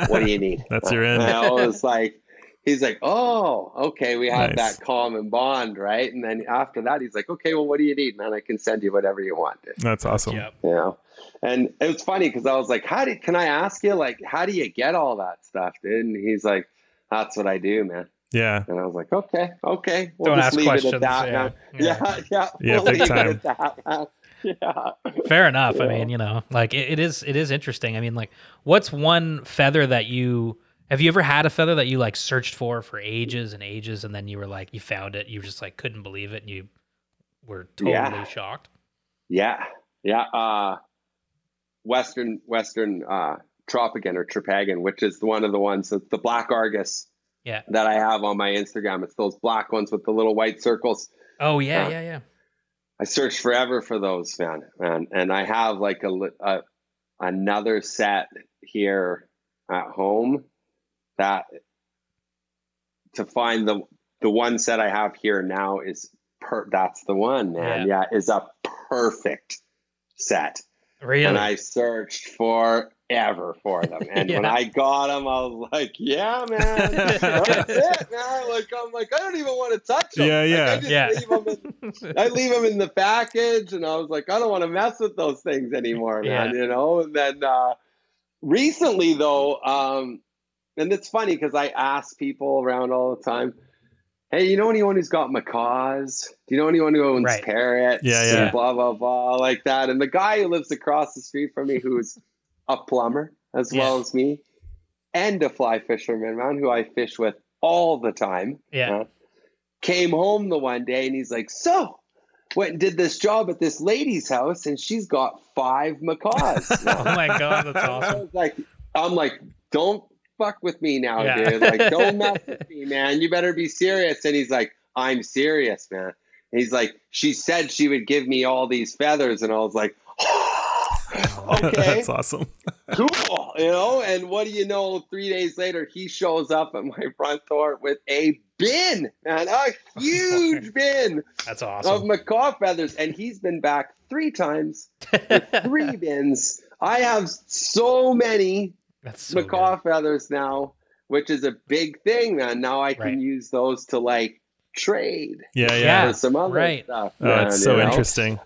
Speaker 5: "What do you need?"
Speaker 4: That's your
Speaker 5: And
Speaker 4: end.
Speaker 5: I was like, he's like, oh, okay, we have
Speaker 4: Nice.
Speaker 5: that common bond, right? And then after that, he's like, okay, well, what do you need, man? I can send you whatever you want,
Speaker 4: That's awesome.
Speaker 1: Yep.
Speaker 5: you know. And it was funny because I was like, how do can I ask you, like, how do you get all that stuff, dude? And he's like, that's what I do, man.
Speaker 4: Yeah.
Speaker 5: And I was like, okay, okay, we'll
Speaker 1: Don't
Speaker 5: just
Speaker 1: ask
Speaker 5: leave
Speaker 1: questions.
Speaker 5: it at that,
Speaker 1: yeah.
Speaker 5: man.
Speaker 1: Yeah.
Speaker 5: Yeah, yeah,
Speaker 4: Yeah,
Speaker 5: we'll
Speaker 4: big
Speaker 5: leave
Speaker 4: time.
Speaker 5: it at that, man. Yeah.
Speaker 1: Fair enough. I mean, you know, like it, it is it is interesting. I mean, like what's one feather that you have you ever had a feather that you like searched for for ages and ages and then you were like you found it, you just like couldn't believe it and you were totally
Speaker 5: Yeah.
Speaker 1: shocked.
Speaker 5: Yeah, yeah. Uh, Western Western uh, Tropican or Tropagan, which is one of the ones that the black Argus
Speaker 1: Yeah.
Speaker 5: that I have on my Instagram. It's those black ones with the little white circles.
Speaker 1: Oh yeah,
Speaker 5: Uh,
Speaker 1: yeah, yeah.
Speaker 5: I searched forever for those, man, man, and I have like a, a another set here at home that to find the the one set I have here now is per that's the one, man. Yeah, is a perfect set.
Speaker 1: Really?
Speaker 5: And I searched forever for them. And when I got them, I was like, yeah, man. That's it, man. Like, I'm like, I don't even want to touch them.
Speaker 4: Yeah,
Speaker 5: Like,
Speaker 4: yeah.
Speaker 5: I
Speaker 1: Yeah.
Speaker 5: leave them in, I leave them in the package. And I was like, I don't want to mess with those things anymore, man. You know? And then uh, recently, though, um, and it's funny because I ask people around all the time, hey, you know anyone who's got macaws? Do you know anyone who owns
Speaker 1: Right.
Speaker 5: parrots?
Speaker 4: Yeah,
Speaker 5: and
Speaker 1: yeah.
Speaker 5: blah, blah, blah, like that. And the guy who lives across the street from me, who's a plumber as
Speaker 1: Yeah.
Speaker 5: well as me, and a fly fisherman, man, who I fish with all the time,
Speaker 1: yeah.
Speaker 5: came home the one day and he's like, so, went and did this job at this lady's house and she's got five macaws.
Speaker 1: Oh my god, that's
Speaker 5: I
Speaker 1: awesome.
Speaker 5: was like, I'm like, don't fuck with me now,
Speaker 1: Yeah.
Speaker 5: dude. Like, don't mess with me, man. You better be serious. And he's like, I'm serious, man. And he's like, she said she would give me all these feathers, and I was like, okay,
Speaker 4: That's awesome.
Speaker 5: cool, you know. And what do you know? Three days later, he shows up at my front door with a bin, man, a huge bin
Speaker 1: That's awesome of
Speaker 5: macaw feathers, and he's been back three times with three bins. I have so many
Speaker 1: That's so
Speaker 5: macaw
Speaker 1: good.
Speaker 5: feathers now, which is a big thing, man. Now I can
Speaker 1: Right.
Speaker 5: use those to like trade
Speaker 4: Yeah, yeah.
Speaker 1: Yeah,
Speaker 5: for some other
Speaker 1: right.
Speaker 5: stuff.
Speaker 4: Oh,
Speaker 5: man,
Speaker 4: it's so
Speaker 5: you know?
Speaker 4: interesting.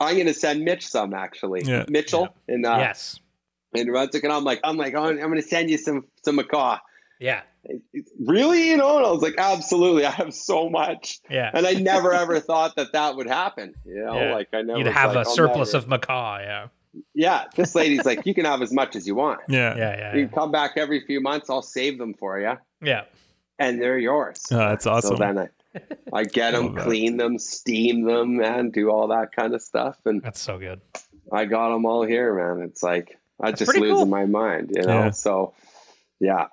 Speaker 5: I'm gonna send Mitch some actually.
Speaker 4: Yeah.
Speaker 5: Mitchell and uh,
Speaker 1: yes.
Speaker 5: and Brunswick, and I'm like, I'm like, oh, I'm gonna send you some some macaw.
Speaker 1: Yeah.
Speaker 5: Really, you know? And I was like, absolutely. I have so much,
Speaker 1: Yeah.
Speaker 5: and I never ever thought that that would happen. You know,
Speaker 1: Yeah.
Speaker 5: like I never.
Speaker 1: You'd have
Speaker 5: like,
Speaker 1: a
Speaker 5: I'll
Speaker 1: surplus
Speaker 5: never-
Speaker 1: of macaw, yeah.
Speaker 5: Yeah, this lady's like, you can have as much as you want.
Speaker 4: Yeah.
Speaker 1: Yeah, yeah.
Speaker 5: You
Speaker 1: Yeah.
Speaker 5: come back every few months. I'll save them for you,
Speaker 1: yeah.
Speaker 5: and they're yours.
Speaker 4: Oh, that's awesome.
Speaker 5: So then I, I get them,
Speaker 4: Love
Speaker 5: clean them, steam them, and do all that kind of stuff. And
Speaker 1: That's so good.
Speaker 5: I got them all here, man. It's like I
Speaker 1: That's
Speaker 5: just
Speaker 1: pretty
Speaker 5: losing
Speaker 1: cool.
Speaker 5: my mind, you know.
Speaker 4: Yeah.
Speaker 5: So, yeah,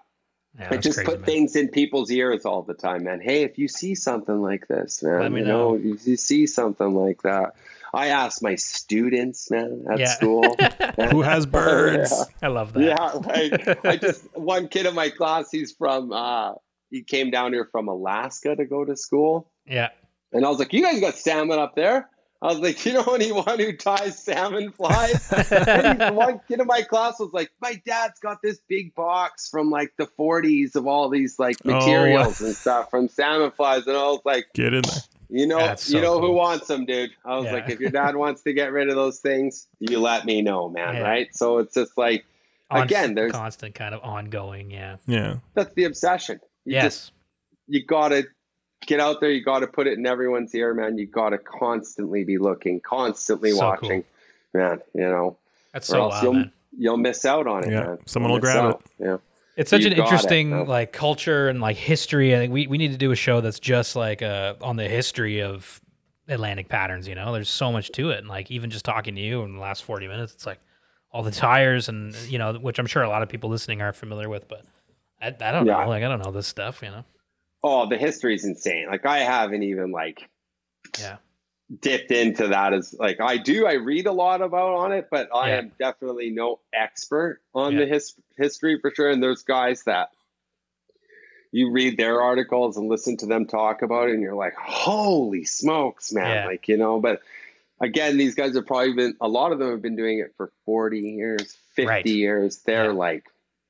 Speaker 1: Yeah,
Speaker 5: I just
Speaker 1: crazy,
Speaker 5: put
Speaker 1: man.
Speaker 5: things in people's ears all the time, man. Hey, if you see something like this, man,
Speaker 1: Let me
Speaker 5: you
Speaker 1: know.
Speaker 5: know, if you see something like that, I asked my students, man, at
Speaker 1: Yeah.
Speaker 5: school.
Speaker 4: Who has birds?
Speaker 1: I love that.
Speaker 5: Yeah, like I just one kid in my class, he's from uh he came down here from Alaska to go to school.
Speaker 1: Yeah.
Speaker 5: And I was like, You guys got salmon up there? I was like, you know anyone who ties salmon flies? and one kid in my class was like, My dad's got this big box from like the forties of all these like
Speaker 4: Oh.
Speaker 5: materials and stuff from salmon flies. And I was like,
Speaker 4: Get in there.
Speaker 5: You know,
Speaker 1: That's
Speaker 5: you
Speaker 1: so
Speaker 5: know who wants them, dude. I was
Speaker 1: Yeah.
Speaker 5: like, if your dad wants to get rid of those things, you let me know, man.
Speaker 1: Yeah.
Speaker 5: Right? So it's just like
Speaker 1: On-
Speaker 5: Again, there's-
Speaker 1: constant kind of ongoing. Yeah.
Speaker 4: Yeah.
Speaker 5: that's the obsession. You
Speaker 1: yes.
Speaker 5: just you gotta get out there, you gotta put it in everyone's ear, man. You gotta constantly be looking, constantly
Speaker 1: So
Speaker 5: watching. Man, you know.
Speaker 1: That's
Speaker 5: or
Speaker 1: so
Speaker 5: else
Speaker 1: wild,
Speaker 5: you'll
Speaker 1: man.
Speaker 5: you'll miss out on it,
Speaker 4: Yeah,
Speaker 5: man.
Speaker 4: someone
Speaker 5: You'll
Speaker 4: will grab
Speaker 5: out. Yeah.
Speaker 1: It's such
Speaker 5: You
Speaker 1: an
Speaker 5: got it,
Speaker 1: interesting like culture and like history. I think we, we need to do a show that's just like uh, on the history of Atlantic patterns. You know, there's so much to it, and like even just talking to you in the last 40 minutes, it's like all the tyers and you know, which I'm sure a lot of people listening are familiar with, but I, I don't
Speaker 5: Yeah.
Speaker 1: know, like I don't know this stuff. You know,
Speaker 5: Oh, the history is insane. Like I haven't even like
Speaker 1: yeah,
Speaker 5: dipped into that as like I do. I read a lot about on it, but I
Speaker 1: Yeah.
Speaker 5: am definitely no expert on
Speaker 1: Yeah.
Speaker 5: the his, history for sure. And there's guys that you read their articles and listen to them talk about it, and you're like, holy smokes, man!
Speaker 1: Yeah.
Speaker 5: Like you know, but. Again, these guys have probably been. A lot of them have been doing it for forty years, fifty
Speaker 1: Right.
Speaker 5: years. They're like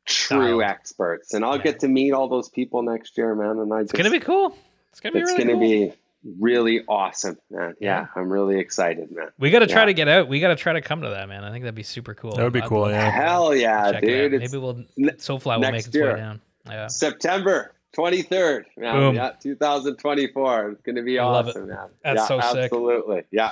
Speaker 5: true experts, and I'll get to meet all those people next year, man. And I
Speaker 1: it's
Speaker 5: just,
Speaker 1: gonna be cool. It's gonna be
Speaker 5: it's
Speaker 1: really
Speaker 5: gonna
Speaker 1: cool.
Speaker 5: be really awesome, man. Yeah,
Speaker 1: Yeah.
Speaker 5: I'm really excited, man.
Speaker 1: We got to try
Speaker 5: Yeah.
Speaker 1: to get out. We got to try to come to that, man. I think that'd be super cool.
Speaker 4: That would be
Speaker 1: I'd
Speaker 4: cool,
Speaker 1: love to
Speaker 4: yeah.
Speaker 5: Hell yeah,
Speaker 1: check it
Speaker 5: dude!
Speaker 1: Maybe we'll
Speaker 5: ne-
Speaker 1: SoFly will make
Speaker 5: next
Speaker 1: its
Speaker 5: year.
Speaker 1: way down. Yeah.
Speaker 5: September 23rd, man.
Speaker 1: Boom.
Speaker 5: Yeah, 2024. It's gonna be
Speaker 1: I
Speaker 5: awesome, man.
Speaker 1: That's
Speaker 5: yeah,
Speaker 1: so sick.
Speaker 5: Absolutely, yeah.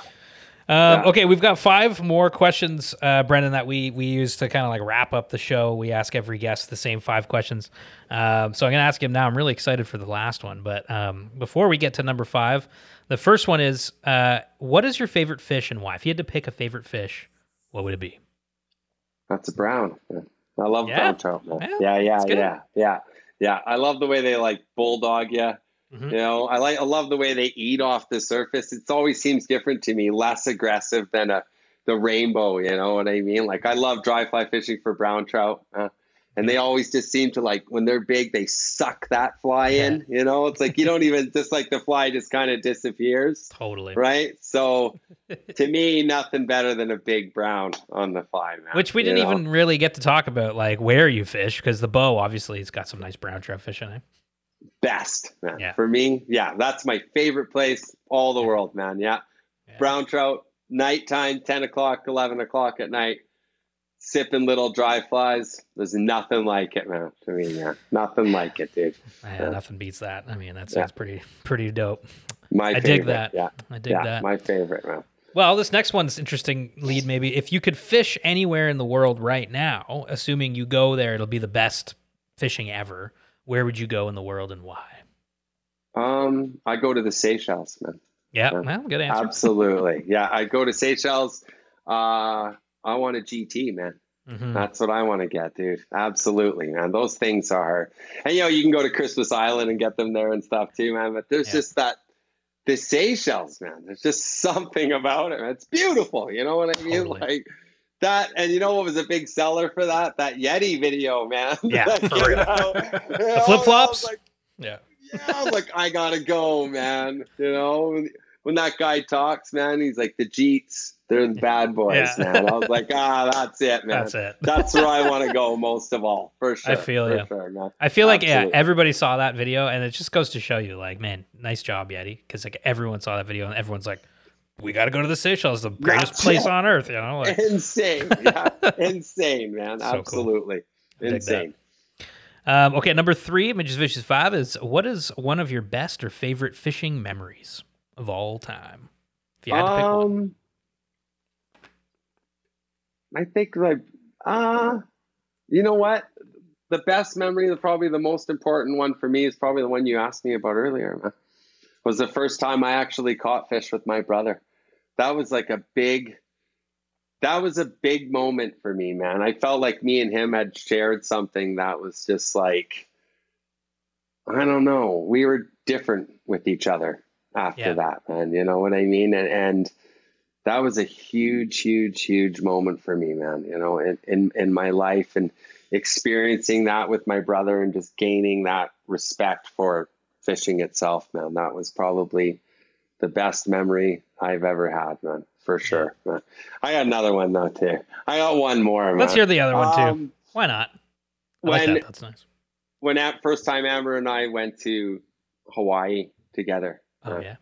Speaker 1: Um,
Speaker 5: Yeah.
Speaker 1: Okay, we've got five more questions, uh, Brendan, that we we use to kind of like wrap up the show. We ask every guest the same five questions. Um, so I'm going to ask him now. I'm really excited for the last one, but um, before we get to number five, the first one is, uh, what is your favorite fish and why? If you had to pick a favorite fish, what would it be?
Speaker 5: That's a brown. Yeah. I love
Speaker 1: Yeah?
Speaker 5: brown trout. Man.
Speaker 1: Yeah,
Speaker 5: Yeah, yeah, yeah, yeah, yeah. I love the way they like bulldog you.
Speaker 1: Mhm.
Speaker 5: You know, I like I love the way they eat off the surface. It always seems different to me, less aggressive than a the rainbow. You know what I mean? Like I love dry fly fishing for brown trout, uh, and they always just seem to like when they're big, they suck that fly in. You know, it's like you don't even just like the fly just kind of disappears,
Speaker 1: Totally.
Speaker 5: right? So to me, nothing better than a big brown on the fly, man.
Speaker 1: Which we didn't
Speaker 5: know?
Speaker 1: even really get to talk about, like where you fish, because the bow obviously it's got some nice brown trout fish in it.
Speaker 5: Best, man.
Speaker 1: Yeah.
Speaker 5: For me, yeah, that's my favorite place all the
Speaker 1: Yeah.
Speaker 5: world, man. Yeah.
Speaker 1: Yeah.
Speaker 5: Brown trout, nighttime, 10 o'clock, 11 o'clock at night, sipping little dry flies. There's nothing like it, man. To me, yeah. Nothing like it, dude.
Speaker 1: Yeah, nothing beats that. I mean, that sounds pretty pretty dope.
Speaker 5: My
Speaker 1: I
Speaker 5: favorite.
Speaker 1: dig that.
Speaker 5: Yeah.
Speaker 1: I dig that.
Speaker 5: My favorite, man.
Speaker 1: Well, this next one's interesting lead maybe. If you could fish anywhere in the world right now, assuming you go there, it'll be the best fishing ever. Where would you go in the world and why?
Speaker 5: Um, I go to the Seychelles, man.
Speaker 1: Yeah,
Speaker 5: Yeah.
Speaker 1: well, good answer.
Speaker 5: Absolutely. yeah. I go to Seychelles. Uh, I want a GT, man.
Speaker 1: Mhm.
Speaker 5: That's what I want to get, dude. Absolutely, man. Those things are, and you know, you can go to Christmas Island and get them there and stuff too, man. But there's
Speaker 1: Yeah.
Speaker 5: just that, the Seychelles, man. There's just something about it. Man. It's beautiful. You know what I mean?
Speaker 1: Totally.
Speaker 5: Like that. And you know what was a big seller for that? That Yeti video, man.
Speaker 1: Yeah,
Speaker 5: That
Speaker 1: for real.
Speaker 5: out.
Speaker 1: The flip flops?
Speaker 5: Like,
Speaker 1: Yeah.
Speaker 5: yeah, I was like, I gotta go, man. You know, when, when that guy talks, man, he's like the Jeets. They're the bad boys,
Speaker 1: Yeah.
Speaker 5: man. I was like, ah, that's it, man.
Speaker 1: That's it.
Speaker 5: That's where I want to go most of all, for sure.
Speaker 1: I feel
Speaker 5: for
Speaker 1: ya.
Speaker 5: sure, man.
Speaker 1: I feel like yeah, everybody saw that video, and it just goes to show you, like, man, nice job, Yeti, because like everyone saw that video, and everyone's like, we got to go to the Seychelles, the greatest
Speaker 5: That's
Speaker 1: place on earth, you know? Like,
Speaker 5: Insane, yeah, insane, man.
Speaker 1: So.
Speaker 5: Absolutely,
Speaker 1: that.
Speaker 5: insane.
Speaker 1: um, okay, number three, Mitch's Fishies Five is what is one of your best or favorite fishing memories of all time? If you had to pick one.
Speaker 5: Um, I think like, uh, you know what? The best memory, the probably the most important one for me is probably the one you asked me about earlier. Man. Was the first time I actually caught fish with my brother. That was like a big. That was a big moment for me, man. I felt like me and him had shared something that was just like, I don't know. We were different with each other after
Speaker 1: Yeah.
Speaker 5: that, man. You know what I mean? And, and that was a huge, huge, huge moment for me, man. You know, in in, in my life and experiencing that with my brother and just gaining that respect for fishing itself, man. That was probably the best memory I've ever had, man, for sure. Man. I got another one though too. I got one more. Man.
Speaker 1: Let's hear the other one too.
Speaker 5: Um,
Speaker 1: Why not? I like
Speaker 5: when
Speaker 1: that. That's nice.
Speaker 5: when at first time Amber and I went to Hawaii together,
Speaker 1: Oh
Speaker 5: uh,
Speaker 1: yeah.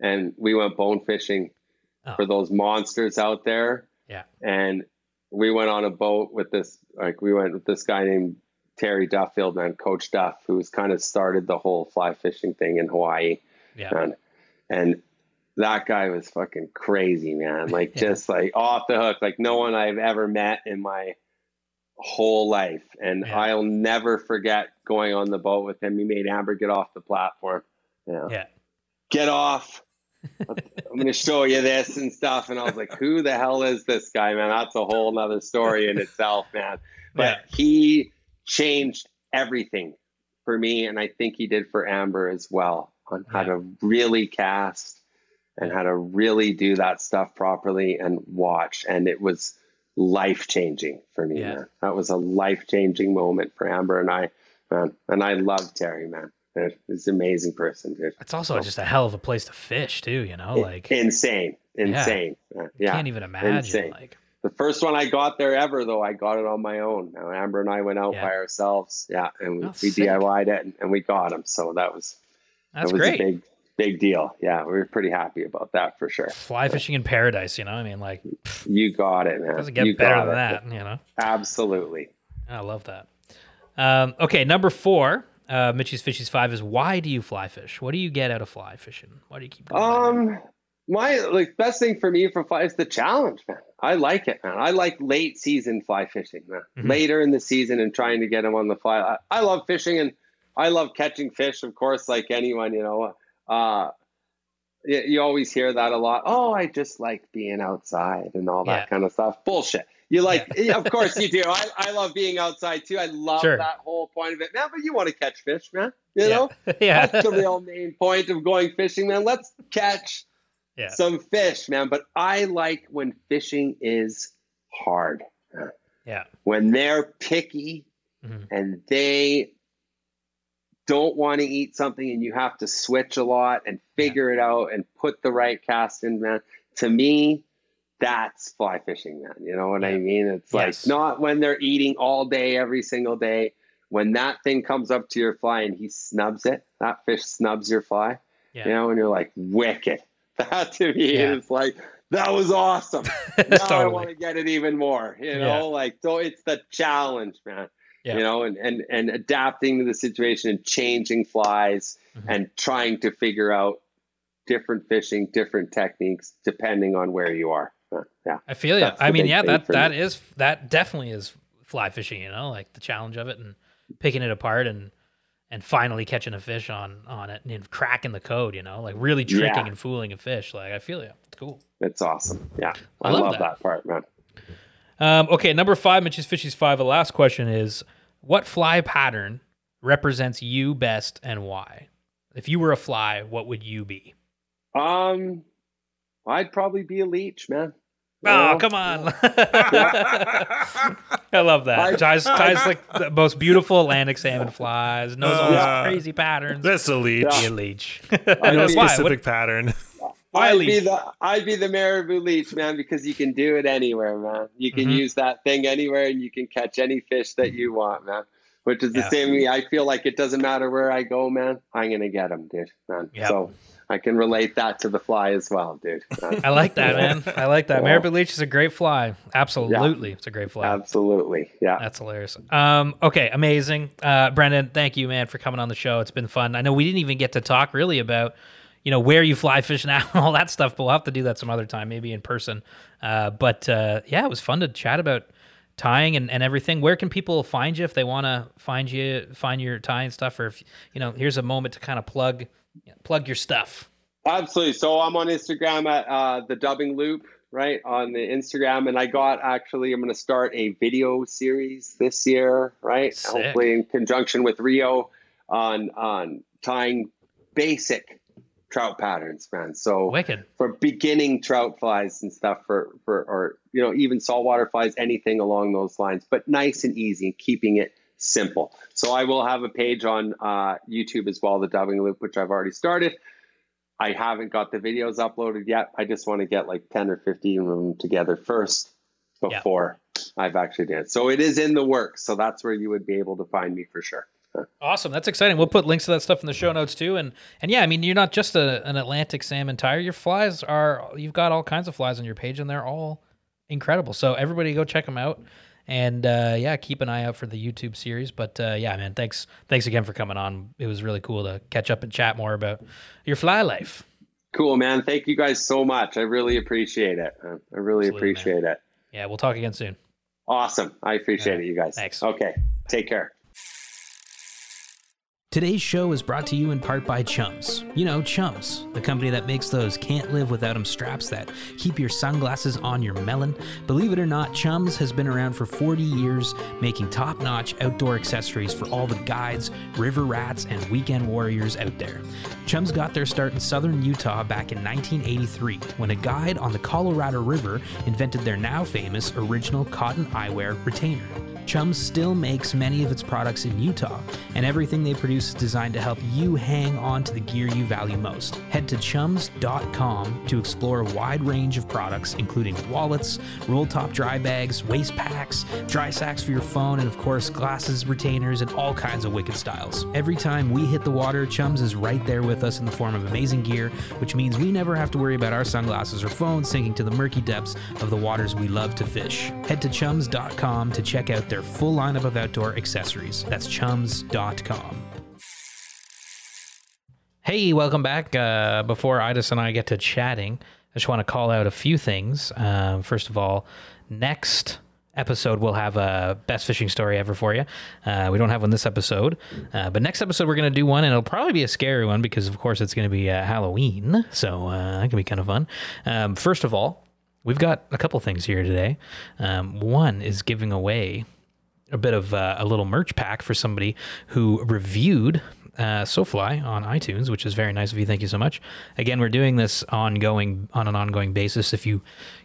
Speaker 5: and we went bone fishing
Speaker 1: Oh.
Speaker 5: for those monsters out there.
Speaker 1: Yeah.
Speaker 5: And we went on a boat with this, like we went with this guy named Terry Duffield, man, Coach Duff, who's kind of started the whole fly fishing thing in Hawaii.
Speaker 1: Yeah.
Speaker 5: man. And that guy was fucking crazy, man. Like
Speaker 1: Yeah.
Speaker 5: just like off the hook, like no one I've ever met in my whole life. And
Speaker 1: Yeah.
Speaker 5: I'll never forget going on the boat with him. He made Amber get off the platform. Yeah.
Speaker 1: Yeah.
Speaker 5: Get off. I'm going to show you this and stuff. And I was like, who the hell is this guy, man? That's a whole nother story in itself, man. But he changed everything for me. And I think he did for Amber as well on how
Speaker 1: Yeah.
Speaker 5: to really cast and how to really do that stuff properly and watch. And it was life changing for me,
Speaker 1: Yeah.
Speaker 5: man. That was a life changing moment for Amber and I, man. And I love Terry, man. He's an amazing person, dude.
Speaker 1: It's also just a hell of a place to fish too. You know, like
Speaker 5: insane, insane.
Speaker 1: You
Speaker 5: yeah.
Speaker 1: can't even imagine.
Speaker 5: insane.
Speaker 1: Like
Speaker 5: The first one I got there ever, though, I got it on my own. Now Amber and I went out
Speaker 1: Yeah.
Speaker 5: by ourselves, yeah, and we,
Speaker 1: Oh,
Speaker 5: we
Speaker 1: sick.
Speaker 5: DIY'd it and, and we got them. So that was
Speaker 1: that's
Speaker 5: that was
Speaker 1: great.
Speaker 5: a big big deal. Yeah, we were pretty happy about that for sure.
Speaker 1: Fly fishing in paradise. You know, I mean, like
Speaker 5: You got it, man.
Speaker 1: doesn't get
Speaker 5: you
Speaker 1: better than that. You know.
Speaker 5: Absolutely.
Speaker 1: I love that. Um, okay, number four, uh, Mitchie's Fishies Five is why do you fly fish? What do you get out of fly fishing? Why do you keep going?
Speaker 5: Um, my like best thing for me for fly is the challenge, man. I like it, man. I like late season fly fishing, man.
Speaker 1: Mhm.
Speaker 5: Later in the season and trying to get them on the fly. I, I love fishing and I love catching fish, of course, like anyone, you know. Uh, you, you always hear that a lot. Oh, I just like being outside and all that
Speaker 1: Yeah.
Speaker 5: kind of stuff. Bullshit. You like, yeah, of course you do. I, I love being outside too. I love
Speaker 1: Sure.
Speaker 5: that whole point of it, man. But you want to catch fish, man. You
Speaker 1: yeah.
Speaker 5: know,
Speaker 1: yeah.
Speaker 5: that's the real main point of going fishing, man. Let's catch some fish, man. But I like when fishing is hard,
Speaker 1: yeah.
Speaker 5: when they're picky
Speaker 1: Mhm.
Speaker 5: and they don't want to eat something and you have to switch a lot and figure it out and put the right cast in, man. To me, that's fly fishing, man. You know what I mean? It's
Speaker 1: Yes.
Speaker 5: like not when they're eating all day, every single day. When that thing comes up to your fly and he snubs it, that fish snubs your fly,
Speaker 1: Yeah.
Speaker 5: you know, and you're like, wicked. That to me
Speaker 1: Yeah.
Speaker 5: is like, that was awesome. Now I want to get it even more, you know,
Speaker 1: Yeah.
Speaker 5: like, so it's the challenge, man.
Speaker 1: Yeah.
Speaker 5: You know, and, and, and adapting to the situation and changing flies
Speaker 1: Mhm.
Speaker 5: and trying to figure out different fishing, different techniques, depending on where you are. Yeah.
Speaker 1: I feel you. I mean, yeah, that that
Speaker 5: me.
Speaker 1: is that definitely is fly fishing. You know, like the challenge of it and picking it apart and and finally catching a fish on on it and cracking the code. You know, like really tricking
Speaker 5: Yeah.
Speaker 1: and fooling a fish. Like I feel you. It's cool.
Speaker 5: It's awesome. Yeah.
Speaker 1: I
Speaker 5: I,
Speaker 1: love
Speaker 5: love,
Speaker 1: that.
Speaker 5: that. part, man.
Speaker 1: Um, okay, number five, Mitch's Fishies five. The last question is, what fly pattern represents you best and why? If you were a fly, what would you be?
Speaker 5: Um, I'd probably be a leech, man.
Speaker 1: Oh,
Speaker 5: know?
Speaker 1: come on! I love that.
Speaker 5: I-
Speaker 1: Ties, ties like the most beautiful Atlantic salmon flies. Knows all
Speaker 4: Yeah.
Speaker 1: these crazy patterns.
Speaker 4: That's a leech.
Speaker 1: Be a leech.
Speaker 4: I know a specific
Speaker 1: What-
Speaker 4: pattern.
Speaker 5: I'd be the I'd be the marabou leech, man, because you can do it anywhere, man. You can
Speaker 1: Mhm.
Speaker 5: use that thing anywhere, and you can catch any fish that you want, man. Which is the
Speaker 1: Yeah.
Speaker 5: same. I feel like it doesn't matter where I go, man. I'm gonna get them, dude, man.
Speaker 1: Yep.
Speaker 5: So I can relate that to the fly as well, dude.
Speaker 1: I like that, man. I like that.
Speaker 5: Yeah.
Speaker 1: Marabou leech is a great fly. Absolutely, it's a great fly.
Speaker 5: Absolutely, yeah.
Speaker 1: That's hilarious. Um, okay, amazing. Uh, Brendan, thank you, man, for coming on the show. It's been fun. I know we didn't even get to talk really about, you know, where you fly fish now and all that stuff, but we'll have to do that some other time, maybe in person. Uh, but uh, yeah, it was fun to chat about tying and, and everything. Where can people find you if they want to find you, find your tying stuff, or if you know, here's a moment to kind of plug plug your stuff.
Speaker 5: Absolutely. So I'm on Instagram at uh, the Dubbing Loop, right on the Instagram, and I got actually I'm going to start a video series this year, right?
Speaker 1: Sick.
Speaker 5: Hopefully in conjunction with Rio on on tying basic trout patterns, man. So
Speaker 1: Wicked.
Speaker 5: for beginning trout flies and stuff for for or you know even saltwater flies, anything along those lines, but nice and easy, and keeping it simple. So I will have a page on uh, YouTube as well, the dubbing loop, which I've already started. I haven't got the videos uploaded yet. I just want to get like 10 or 15 of them together first
Speaker 1: Yeah.
Speaker 5: before I've actually done it. So it is in the works. So that's where you would be able to find me for sure.
Speaker 1: Awesome. That's exciting. We'll put links to that stuff in the show notes too. And and yeah, I mean, you're not just a, an Atlantic salmon tyer. Your flies are you've got all kinds of flies on your page, and they're all incredible. So everybody go check them out. And uh, yeah, keep an eye out for the YouTube series. But uh, yeah, man, thanks thanks again for coming on. It was really cool to catch up and chat more about your fly life.
Speaker 5: Cool, man. Thank you guys so much. I really appreciate it. I really
Speaker 1: Absolutely, man.
Speaker 5: appreciate it.
Speaker 1: Yeah, we'll talk again soon.
Speaker 5: Awesome. I appreciate
Speaker 1: Yeah.
Speaker 5: it, you guys.
Speaker 1: Thanks.
Speaker 5: Okay. Take care.
Speaker 1: Today's show is brought to you in part by Chums. You know, Chums, the company that makes those can't live without 'em straps that keep your sunglasses on your melon. Believe it or not, Chums has been around for 40 years, making top notch outdoor accessories for all the guides, river rats, and weekend warriors out there. Chums got their start in southern Utah back in 1983 when a guide on the Colorado River invented their now famous original cotton eyewear retainer. Chums still makes many of its products in Utah, and everything they produce is designed to help you hang on to the gear you value most. Head to chums.com to explore a wide range of products, including wallets, roll top dry bags, waist packs, dry sacks for your phone, and of course, glasses, retainers, and all kinds of wicked styles. Every time we hit the water, Chums is right there with us in the form of amazing gear, which means we never have to worry about our sunglasses or phones sinking to the murky depths of the waters we love to fish. Head to chums.com to check out their full lineup of outdoor accessories. That's chums.com. Hey, welcome back. Uh, before Idis and I get to chatting, I just want to call out a few things. Um, first of all, next episode we'll have a best fishing story ever for you. Uh, we don't have one this episode, uh, but next episode we're going to do one, and it'll probably be a scary one because, of course, it's going to be uh, Halloween. So uh, that can be kind of fun. Um, first of all, we've got a couple things here today. Um, one is giving away a bit of uh, a little merch pack for somebody who reviewed uh, SoFly on iTunes, which is very nice of you. Thank you so much. Again, we're doing this ongoing on an ongoing basis. If you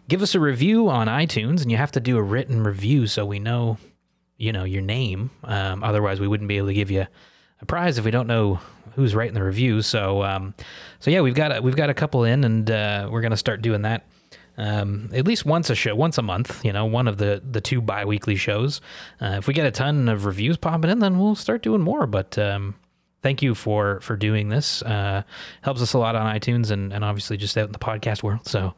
Speaker 1: give us a review on iTunes, and you have to do a written review so we know, you know, your name. Um, otherwise, we wouldn't be able to give you a prize if we don't know who's writing the review. So, um, so yeah, we've got a, we've got a couple in, and uh, we're gonna start doing that um, at least once a show, once a month. You know, one of the the two bi-weekly shows. Uh, if we get a ton of reviews popping in, then we'll start doing more. But um, thank you for for doing this. Uh, helps us a lot on iTunes and and obviously just out in the podcast world. So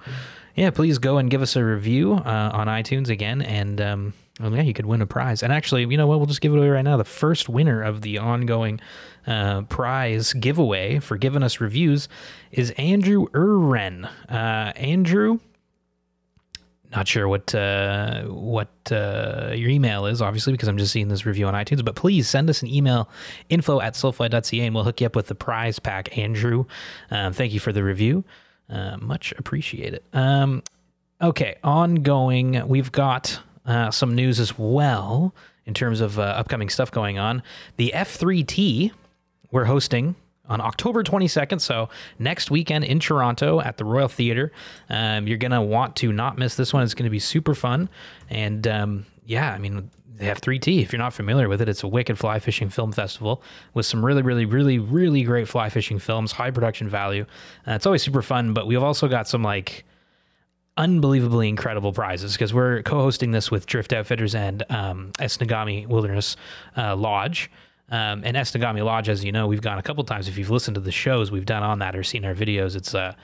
Speaker 1: yeah, please go and give us a review uh, on iTunes again, and um, well, yeah, you could win a prize. And actually, you know what? We'll just give it away right now. The first winner of the ongoing uh, prize giveaway for giving us reviews is Andrew Urren. Uh, Andrew, not sure what uh, what uh, your email is, obviously, because I'm just seeing this review on iTunes. But please send us an email, info at sofly.ca, and we'll hook you up with the prize pack, Andrew. Um, thank you for the review. Uh, much appreciated. Um, okay, ongoing, we've got uh, some news as well in terms of uh, upcoming stuff going on. The F3T we're hosting on October 22nd. So next weekend in Toronto at the Royal Theatre. Um, you're going to want to not miss this one. It's going to be super fun. And um, yeah, I mean, they F3T. If you're not familiar with it, it's a wicked fly fishing film festival with some really, really, really, really great fly fishing films, high production value. Uh, it's always super fun, but we've also got some like unbelievably incredible prizes because we're co-hosting this with Drift Outfitters and um, Esnagami Wilderness uh, Lodge. Um, and Esnagami Lodge, as you know, we've gone a couple times. If you've listened to the shows we've done on that or seen our videos, it's a,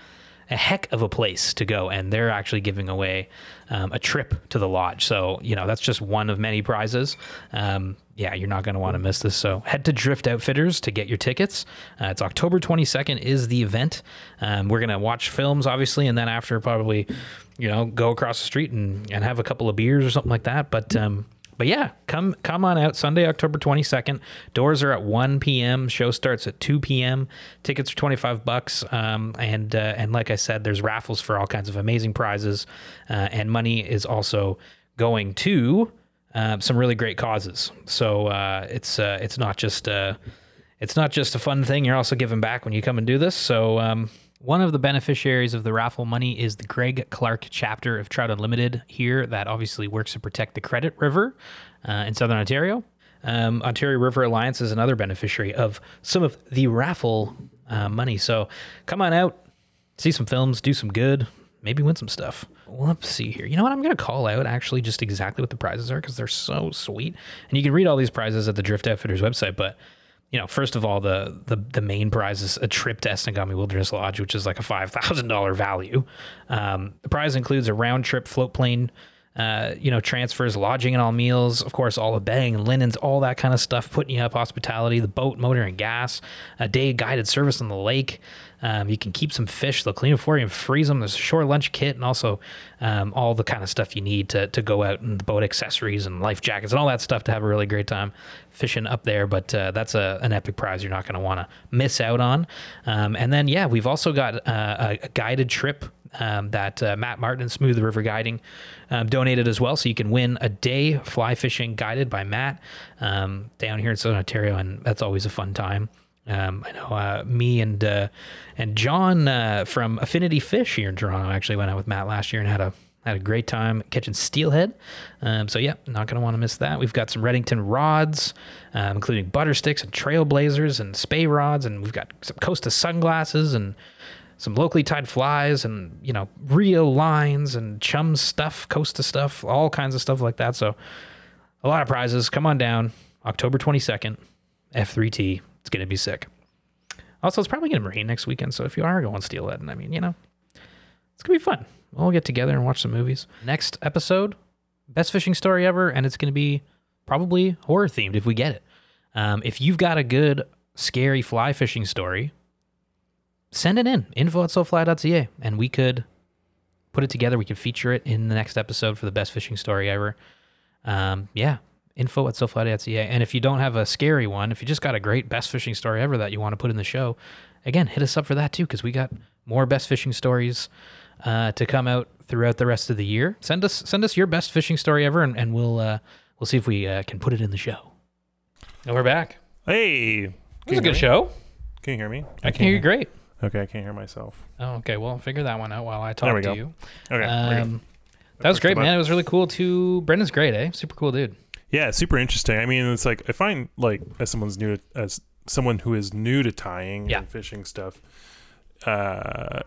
Speaker 1: a heck of a place to go. And they're actually giving away um, a trip to the lodge. So, you know, that's just one of many prizes. Um, yeah, you're not going to want to miss this. So head to Drift Outfitters to get your tickets. Uh, it's October 22nd is the event. Um, we're going to watch films, obviously, and then after probably, you know, go across the street and, and have a couple of beers or something like that. But, um, but yeah, come come on out Sunday, October 22nd. Doors are at 1 p.m. Show starts at 2 p.m. Tickets are 25 bucks. Um, and uh, and like I said, there's raffles for all kinds of amazing prizes, uh, and money is also going to uh, some really great causes. So uh, it's uh, it's not just uh, it's not just a fun thing. You're also giving back when you come and do this. So, um, one of the beneficiaries of the raffle money is the Greg Clark chapter of Trout Unlimited here, that obviously works to protect the Credit River uh, in Southern Ontario. Um, Ontario River Alliance is another beneficiary of some of the raffle uh, money. So, come on out, see some films, do some good, maybe win some stuff. Let's see here. You know what? I'm going to call out actually just exactly what the prizes are because they're so sweet. And you can read all these prizes at the Drift Outfitters website. But, you know, first of all, the the, the main prize is a trip to Esnagami Wilderness Lodge, which is like a $5,000 value. Um, the prize includes a round trip float plane. Uh, you know, transfers, lodging and all meals, of course, all the bedding and linens, all that kind of stuff, putting you up, hospitality, the boat, motor, and gas, a day guided service on the lake, um, you can keep some fish. They'll clean them for you and freeze them. There's a shore lunch kit and also um, all the kind of stuff you need to, to go out and the boat accessories and life jackets and all that stuff to have a really great time fishing up there. But uh, that's a, an epic prize you're not going to want to miss out on. Um, and then, yeah, we've also got uh, a guided trip um, that uh, Matt Martin and Smooth River Guiding um, donated as well. So you can win a day fly fishing guided by Matt um, down here in Southern Ontario. And that's always a fun time. Um, I know uh, me and uh, and John uh, from Affinity Fish here in Toronto actually went out with Matt last year and had a had a great time catching steelhead. Um, so yeah, not gonna want to miss that. We've got some Redington rods, um, including butter sticks and trailblazers and Spey rods, and we've got some Costa sunglasses and some locally tied flies and you know Rio lines and chum stuff, Costa stuff, all kinds of stuff like that. So a lot of prizes. Come on down, October twenty second, F3T. It's to be sick. Also, it's probably to rain next weekend. So if you are going steelhead, I mean, you know, it's to be fun. We'll all get together and watch some movies. Next episode, best fishing story ever. And it's to be probably horror themed if we get it. Um, if you've got a good, scary fly fishing story, send it in info at sofly.ca and we could put it together. We could feature it in the next episode for the best fishing story ever. Um, yeah, info at sofly.ca. And if you don't have a scary one, if you just got a great best fishing story ever that you want to put in the show, again, hit us up for that too, because we got more best fishing stories uh, to come out throughout the rest of the year. Send us send us your best fishing story ever, and, and we'll uh, we'll see if we uh, can put it in the show. And we're back.
Speaker 4: Hey,
Speaker 1: It was a good show.
Speaker 4: Can you hear me?
Speaker 1: I can hear you great.
Speaker 4: Okay, I can't hear myself.
Speaker 1: Oh, okay. Well, figure that one out while I talk to
Speaker 4: go.
Speaker 1: you.
Speaker 4: Okay.
Speaker 1: Um, that was great, man. It was really cool too. Brendan's great, eh? Super cool dude.
Speaker 4: Yeah, super interesting. I mean, it's like I find like as someone's new to, as someone who is new to tying
Speaker 1: Yeah.
Speaker 4: and fishing stuff, uh,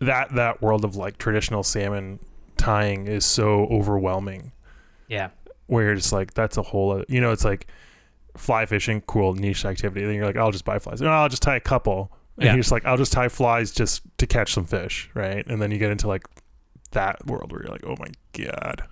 Speaker 4: that that world of like traditional salmon tying is so overwhelming.
Speaker 1: Yeah.
Speaker 4: Where you're just like that's a whole, other, you know, it's like fly fishing, cool niche activity. Then you're like, I'll just buy flies. No, I'll just tie a couple. And
Speaker 1: Yeah.
Speaker 4: you're just like, I'll just tie flies just to catch some fish, right? And then you get into like that world where you're like, oh my god.